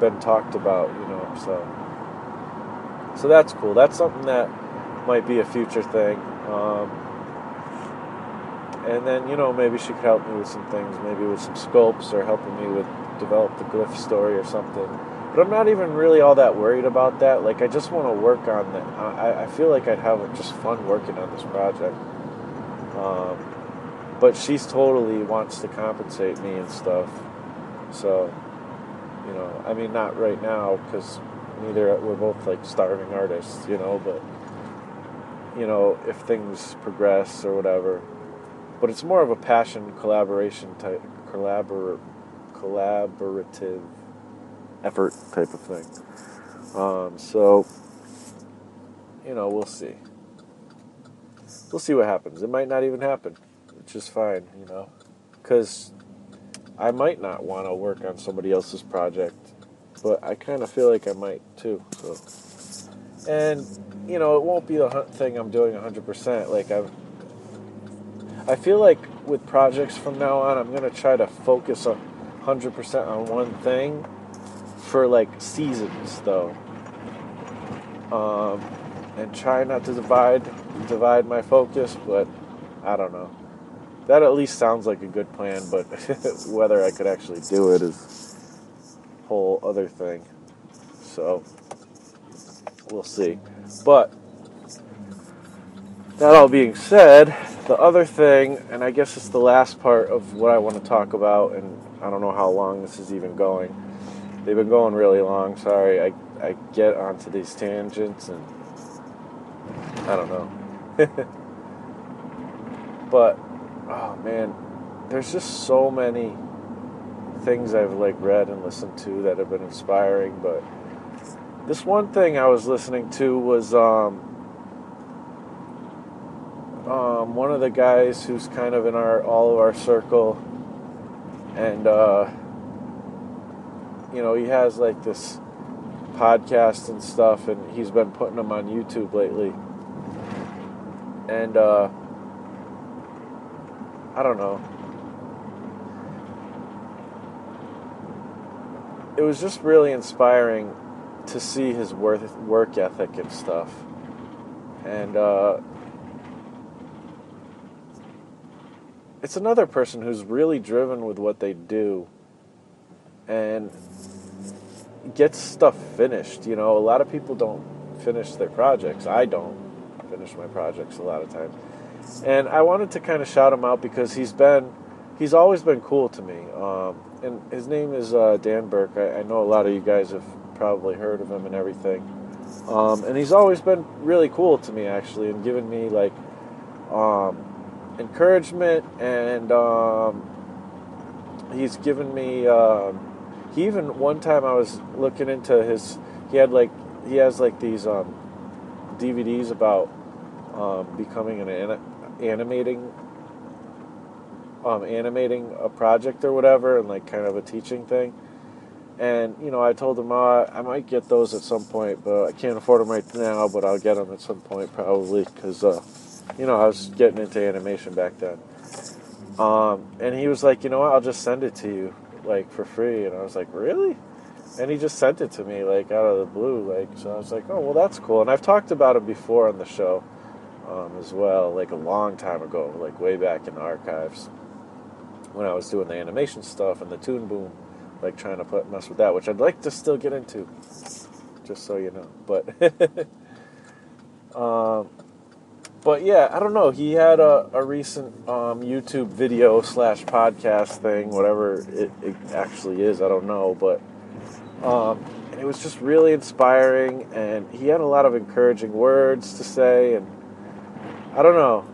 been talked about. You know, so so that's cool. That's something that might be a future thing. Um, and then you know maybe she could help me with some things, maybe with some sculpts or helping me with develop the glyph story or something. But I'm not even really all that worried about that. Like I just want to work on that. I, I feel like I'd have just fun working on this project. Um, but she's totally wants to compensate me and stuff. So, you know, I mean, not right now because neither we're both like starving artists, you know. But you know, if things progress or whatever. But it's more of a passion collaboration type, collabor, collaborative effort type of thing. Um, so, you know, we'll see. We'll see what happens. It might not even happen, which is fine, you know, because I might not want to work on somebody else's project, but I kind of feel like I might too. So, and you know, it won't be the thing I'm doing 100%. Like I've, I feel like with projects from now on, I'm gonna try to focus a 100% on one thing for like seasons, though, um, and try not to divide divide my focus. But I don't know. That at least sounds like a good plan, but whether I could actually do it is a whole other thing. So we'll see. But that all being said, the other thing, and I guess it's the last part of what I want to talk about, and I don't know how long this is even going. They've been going really long. Sorry, I, I get onto these tangents and I don't know. but oh man, there's just so many things I've like read and listened to that have been inspiring. But this one thing I was listening to was um, um, one of the guys who's kind of in our all of our circle, and uh, you know he has like this podcast and stuff, and he's been putting them on YouTube lately, and. Uh, I don't know. It was just really inspiring to see his work work ethic and stuff. And uh, it's another person who's really driven with what they do and gets stuff finished. You know, a lot of people don't finish their projects. I don't finish my projects a lot of times and I wanted to kind of shout him out because he's been he's always been cool to me. Um, and his name is uh, Dan Burke. I, I, know a lot of you guys have probably heard of him and everything. Um, and he's always been really cool to me actually, and given me like um, encouragement, and um, he's given me. Um, he even one time I was looking into his. He had like he has like these um, DVDs about becoming an animating um, animating a project or whatever and like kind of a teaching thing. And you know i told him oh, i might get those at some point but i can't afford them right now but i'll get them at some point probably because uh, you know i was getting into animation back then. Um, and he was like you know what? I'll just send it to you like for free. And i was like really? And he just sent it to me like out of the blue like so i was like oh well that's cool. And i've talked about it before on the show um, as well, like a long time ago, like way back in the archives when I was doing the animation stuff and the Toon Boom, like trying to put mess with that, which I'd like to still get into, just so you know. But, um, but yeah, I don't know. He had a, a recent um, YouTube video slash podcast thing, whatever it, it, actually is. I don't know, but um, it was just really inspiring, and he had a lot of encouraging words to say, and I don't know.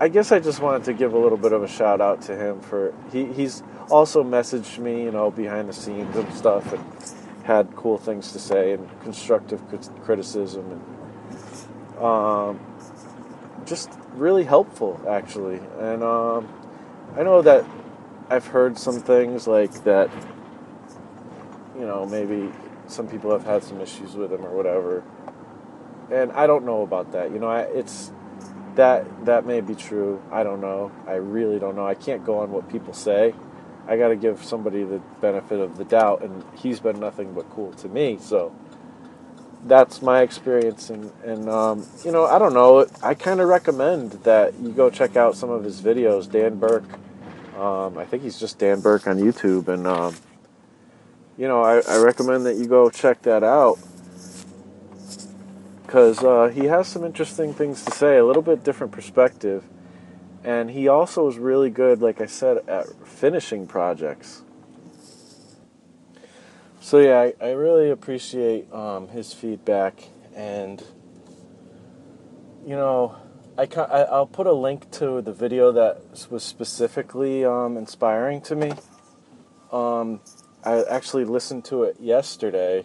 I guess I just wanted to give a little bit of a shout out to him for he, he's also messaged me, you know, behind the scenes and stuff, and had cool things to say and constructive criticism and um, just really helpful actually. And um, I know that I've heard some things like that. You know, maybe some people have had some issues with him or whatever, and I don't know about that. You know, I, it's that that may be true. I don't know. I really don't know. I can't go on what people say. I got to give somebody the benefit of the doubt, and he's been nothing but cool to me. So that's my experience, and and um, you know I don't know. I kind of recommend that you go check out some of his videos. Dan Burke. Um, I think he's just Dan Burke on YouTube, and um, you know I, I recommend that you go check that out because uh, he has some interesting things to say, a little bit different perspective, and he also is really good, like I said, at finishing projects. So yeah, I, I really appreciate um, his feedback, and you know, I, I I'll put a link to the video that was specifically um, inspiring to me. Um, I actually listened to it yesterday,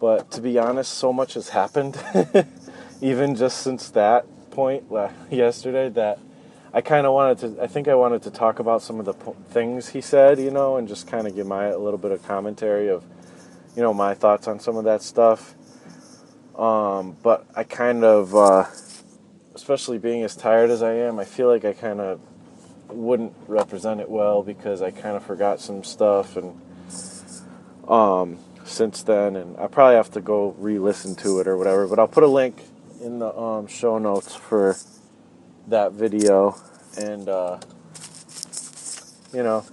but to be honest, so much has happened, even just since that point yesterday that I kind of wanted to. I think I wanted to talk about some of the po- things he said, you know, and just kind of give my a little bit of commentary of, you know, my thoughts on some of that stuff. Um, but I kind of, uh, especially being as tired as I am, I feel like I kind of wouldn't represent it well because I kind of forgot some stuff and um, since then, and I probably have to go re-listen to it or whatever. But I'll put a link in the um, show notes for that video, and uh, you know,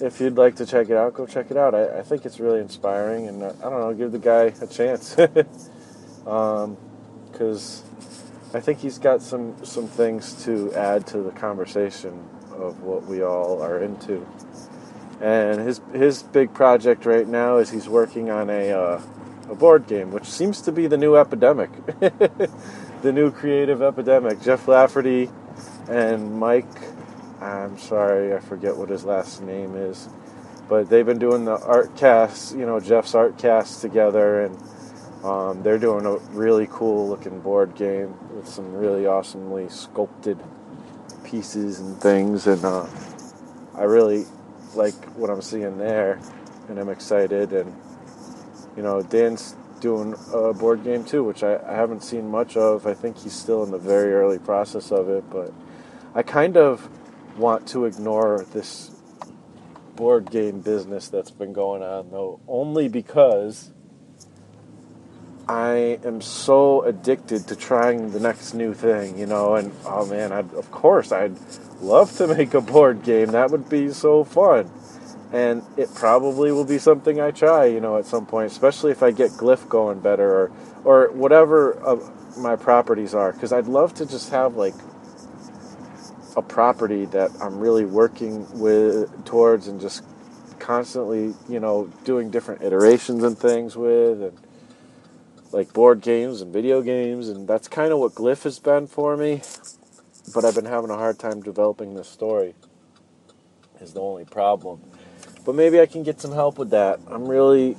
if you'd like to check it out, go check it out. I, I think it's really inspiring, and uh, I don't know, give the guy a chance, because I think he's got some some things to add to the conversation of what we all are into. And his his big project right now is he's working on a uh, a board game, which seems to be the new epidemic, the new creative epidemic. Jeff Lafferty and Mike, I'm sorry, I forget what his last name is, but they've been doing the art cast, you know, Jeff's art cast together, and um, they're doing a really cool looking board game with some really awesomely sculpted pieces and things, and uh, I really like what I'm seeing there, and I'm excited. And you know, Dan's doing a board game too, which I, I haven't seen much of. I think he's still in the very early process of it, but I kind of want to ignore this board game business that's been going on though, only because I am so addicted to trying the next new thing, you know, and oh man, I'd, of course I'd love to make a board game. That would be so fun. And it probably will be something I try, you know, at some point, especially if I get Glyph going better or or whatever uh, my properties are cuz I'd love to just have like a property that I'm really working with towards and just constantly, you know, doing different iterations and things with and like board games and video games and that's kind of what Glyph has been for me but I've been having a hard time developing this story. Is the only problem. But maybe I can get some help with that. I'm really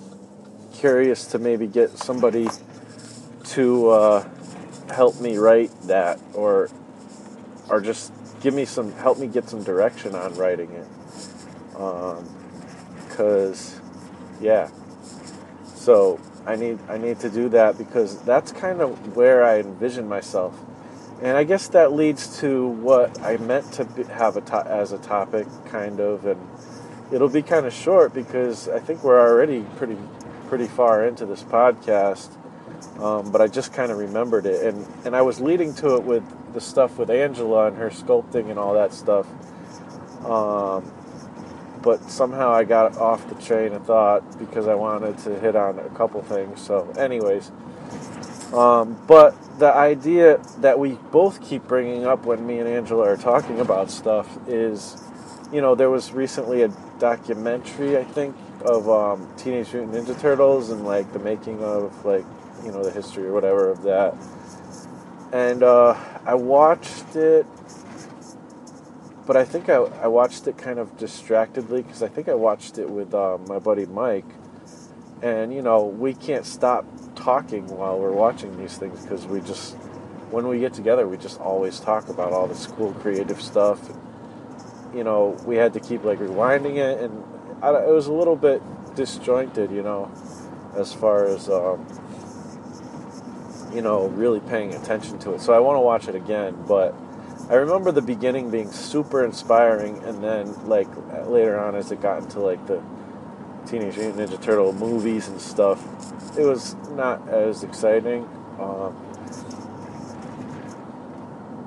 curious to maybe get somebody to uh, help me write that, or or just give me some help me get some direction on writing it. Because, yeah. So I need I need to do that because that's kind of where I envision myself and I guess that leads to what I meant to have a to- as a topic, kind of, and it'll be kind of short because I think we're already pretty pretty far into this podcast. Um, but I just kind of remembered it, and and I was leading to it with the stuff with Angela and her sculpting and all that stuff. Um, but somehow I got off the train of thought because I wanted to hit on a couple things. So, anyways, um, but the idea that we both keep bringing up when me and Angela are talking about stuff is, you know, there was recently a documentary, I think, of um, Teenage Mutant Ninja Turtles and like the making of like, you know, the history or whatever of that. And uh, I watched it, but I think I, I watched it kind of distractedly because I think I watched it with uh, my buddy Mike. And, you know, we can't stop talking while we're watching these things because we just when we get together we just always talk about all this cool creative stuff. You know we had to keep like rewinding it and I, it was a little bit disjointed you know as far as um, you know really paying attention to it. So i want to watch it again but i remember the beginning being super inspiring and then like later on as it got into like the Teenage Mutant Ninja Turtle movies and stuff, it was not as exciting. Um,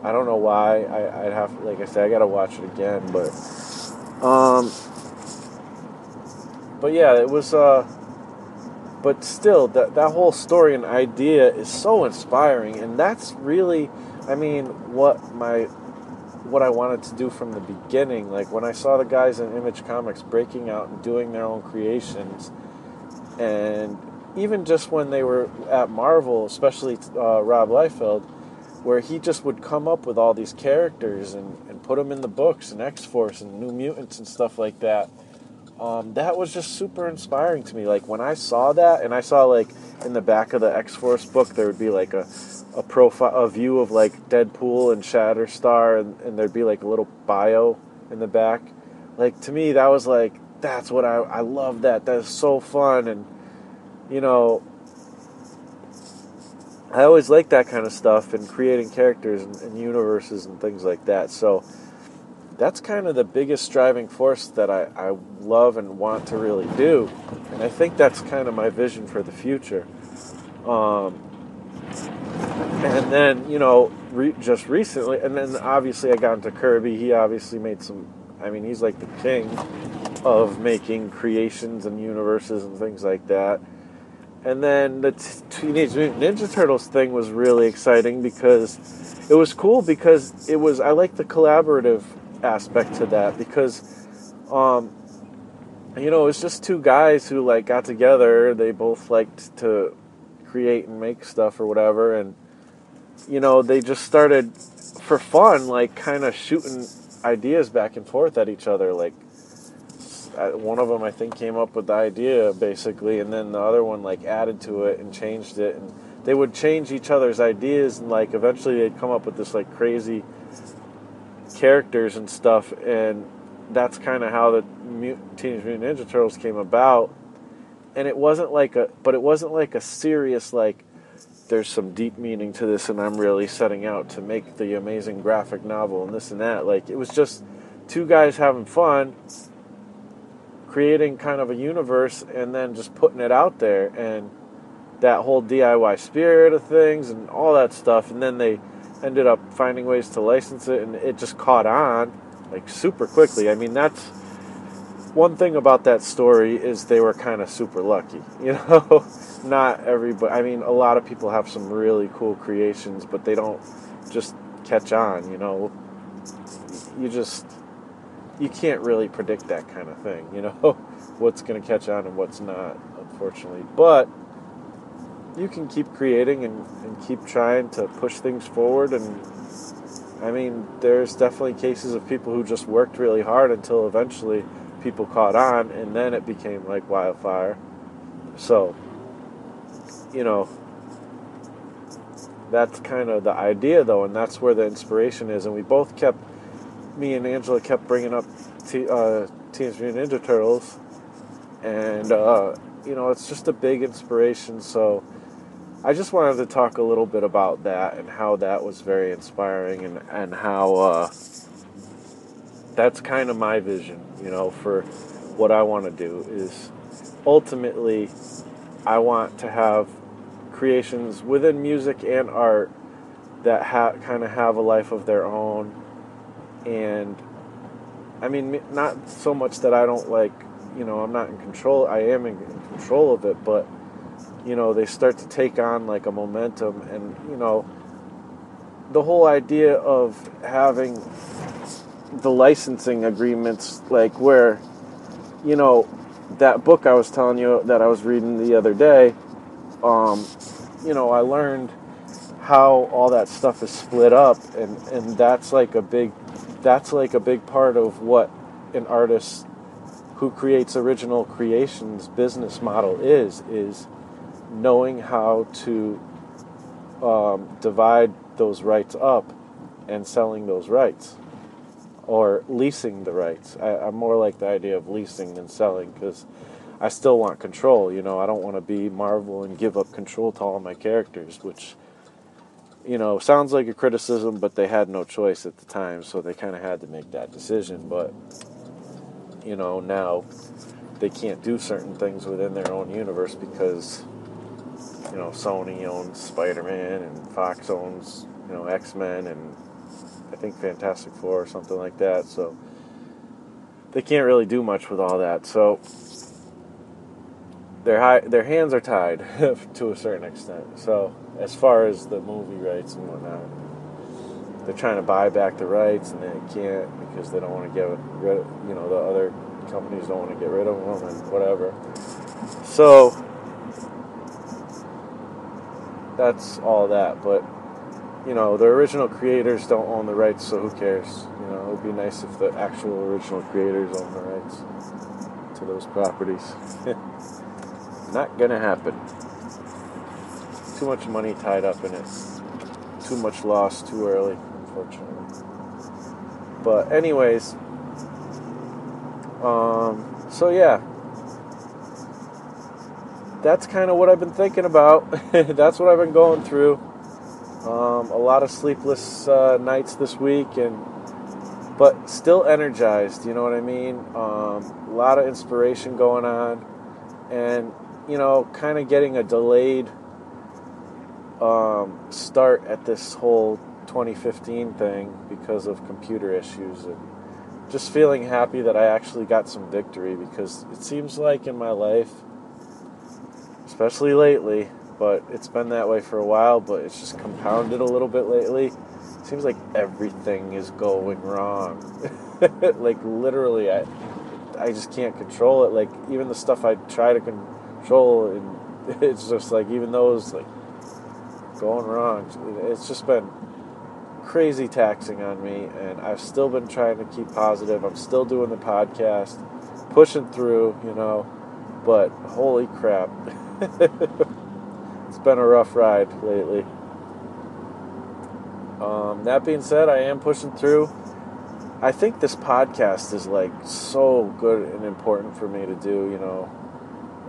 I don't know why. I, I'd have, like I said, I gotta watch it again. But, um, but yeah, it was. Uh, but still, that that whole story and idea is so inspiring, and that's really, I mean, what my what I wanted to do from the beginning. Like when I saw the guys in Image Comics breaking out and doing their own creations, and even just when they were at Marvel, especially uh, Rob Liefeld, where he just would come up with all these characters and, and put them in the books and X Force and New Mutants and stuff like that. Um, that was just super inspiring to me. Like when I saw that, and I saw like in the back of the X Force book, there would be like a a profile, a view of like Deadpool and Shatterstar, and, and there'd be like a little bio in the back. Like to me, that was like that's what I I love that. That's so fun, and you know, I always like that kind of stuff and creating characters and, and universes and things like that. So that's kind of the biggest driving force that I, I love and want to really do. And I think that's kind of my vision for the future. Um, and then, you know, re- just recently, and then obviously I got into Kirby. He obviously made some, I mean, he's like the king of making creations and universes and things like that. And then the t- Teenage Mutant Ninja Turtles thing was really exciting because it was cool because it was I like the collaborative aspect to that because um you know, it's just two guys who like got together, they both liked to create and make stuff or whatever. And you know, they just started for fun like kind of shooting ideas back and forth at each other. Like one of them I think came up with the idea basically, and then the other one like added to it and changed it, and they would change each other's ideas, and like eventually they'd come up with this like crazy characters and stuff, and that's kind of how the Teenage Mutant Ninja Turtles came about, and it wasn't like a, but it wasn't like a serious like. There's some deep meaning to this, and I'm really setting out to make the amazing graphic novel and this and that. Like it was just two guys having fun, creating kind of a universe and then just putting it out there and that whole DIY spirit of things and all that stuff and then they ended up finding ways to license it and it just caught on like super quickly. I mean that's one thing about that story is they were kind of super lucky, you know. Not everybody. I mean, a lot of people have some really cool creations, but they don't just catch on, you know. You just you can't really predict that kind of thing, you know, what's going to catch on and what's not, unfortunately. But you can keep creating and, and keep trying to push things forward. And I mean, there's definitely cases of people who just worked really hard until eventually people caught on, and then it became like wildfire. So, you know, that's kind of the idea, though, and that's where the inspiration is. And we both kept me and Angela kept bringing up t- uh, Teenage Mutant Ninja Turtles, and uh, you know it's just a big inspiration. So I just wanted to talk a little bit about that and how that was very inspiring, and and how uh, that's kind of my vision, you know, for what I want to do is ultimately I want to have creations within music and art that ha- kind of have a life of their own and I mean, not so much that I don't like, you know, I'm not in control. I am in, in control of it, but you know, they start to take on like a momentum, and you know, the whole idea of having the licensing agreements, like where, you know, that book I was telling you that I was reading the other day, um, you know, I learned how all that stuff is split up, and and that's like a big that's like a big part of what an artist who creates original creations business model is is knowing how to um, divide those rights up and selling those rights or leasing the rights I, i'm more like the idea of leasing than selling because i still want control you know i don't want to be marvel and give up control to all my characters which you know, sounds like a criticism, but they had no choice at the time, so they kind of had to make that decision. But, you know, now they can't do certain things within their own universe because, you know, Sony owns Spider Man and Fox owns, you know, X Men and I think Fantastic Four or something like that. So they can't really do much with all that. So their high, their hands are tied to a certain extent. So as far as the movie rights and whatnot, they're trying to buy back the rights and they can't because they don't want to get rid of you know the other companies don't want to get rid of them and whatever. So that's all that. But you know, the original creators don't own the rights, so who cares? You know, it would be nice if the actual original creators own the rights to those properties. Not gonna happen. Too much money tied up in it. Too much loss too early, unfortunately. But anyways, um, so yeah, that's kind of what I've been thinking about. that's what I've been going through. Um, a lot of sleepless uh, nights this week, and but still energized. You know what I mean? Um, a lot of inspiration going on, and you know, kind of getting a delayed um, start at this whole 2015 thing because of computer issues and just feeling happy that I actually got some victory because it seems like in my life, especially lately, but it's been that way for a while, but it's just compounded a little bit lately. It seems like everything is going wrong. like literally, I I just can't control it. Like even the stuff I try to control, and it's just like even those like going wrong. It's just been crazy taxing on me, and I've still been trying to keep positive. I'm still doing the podcast, pushing through, you know, but holy crap. it's been a rough ride lately. Um, that being said, I am pushing through. I think this podcast is like so good and important for me to do, you know.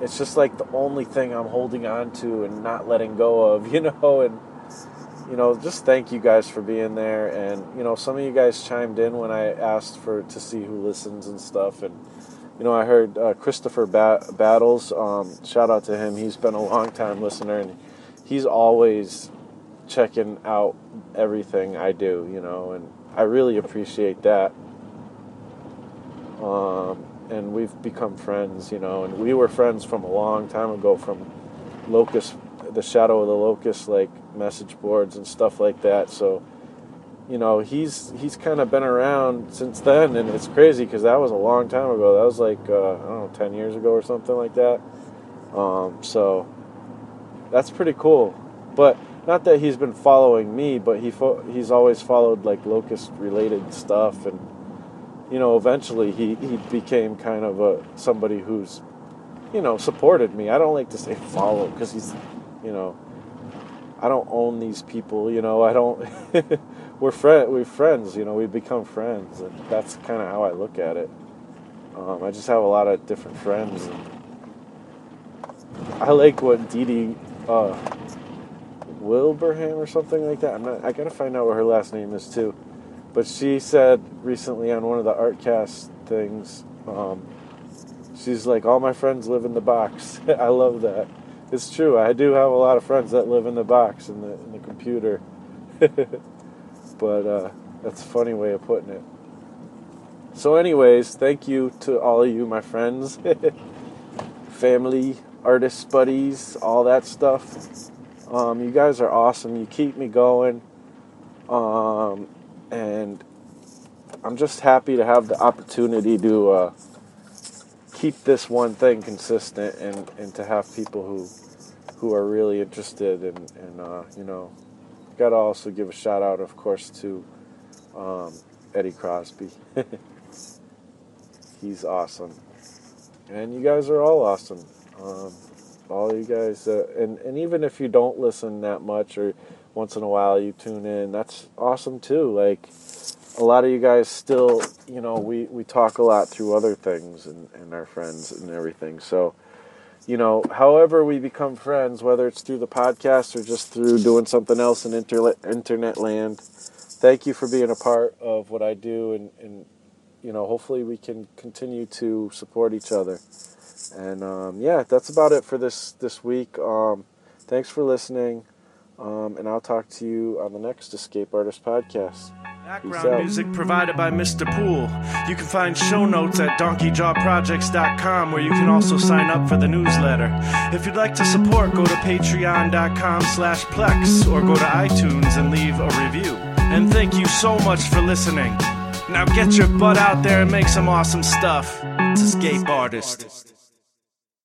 It's just like the only thing I'm holding on to and not letting go of, you know, and you know, just thank you guys for being there. And you know, some of you guys chimed in when I asked for to see who listens and stuff. And you know, I heard uh, Christopher ba- Battles. Um, shout out to him. He's been a long time listener, and he's always checking out everything I do. You know, and I really appreciate that. Um, and we've become friends. You know, and we were friends from a long time ago from Locust the shadow of the locust like message boards and stuff like that so you know he's he's kind of been around since then and it's crazy because that was a long time ago that was like uh, i don't know 10 years ago or something like that um, so that's pretty cool but not that he's been following me but he fo- he's always followed like locust related stuff and you know eventually he, he became kind of a somebody who's you know supported me i don't like to say follow because he's you know, I don't own these people. You know, I don't. we're friend. We're friends. You know, we become friends, and that's kind of how I look at it. Um, I just have a lot of different friends. I like what Dee Dee uh, Wilbraham or something like that. I'm not. I gotta find out what her last name is too. But she said recently on one of the Artcast things, um, she's like, "All my friends live in the box." I love that it's true. I do have a lot of friends that live in the box in the in the computer, but uh, that's a funny way of putting it. So, anyways, thank you to all of you, my friends, family, artists, buddies, all that stuff. Um, you guys are awesome. You keep me going, um, and I'm just happy to have the opportunity to. Uh, keep this one thing consistent and, and to have people who who are really interested and, and uh, you know gotta also give a shout out of course to um, Eddie Crosby. He's awesome. And you guys are all awesome. Um, all you guys uh, and, and even if you don't listen that much or once in a while you tune in that's awesome too. Like a lot of you guys still, you know, we, we talk a lot through other things and, and our friends and everything. So, you know, however we become friends, whether it's through the podcast or just through doing something else in inter- internet land, thank you for being a part of what I do. And, and you know, hopefully we can continue to support each other. And um, yeah, that's about it for this, this week. Um, thanks for listening. Um, and I'll talk to you on the next Escape Artist podcast. Background music provided by Mr. Pool. You can find show notes at donkeyjawprojects.com where you can also sign up for the newsletter. If you'd like to support, go to patreon.com slash plex or go to iTunes and leave a review. And thank you so much for listening. Now get your butt out there and make some awesome stuff. It's Escape Artist.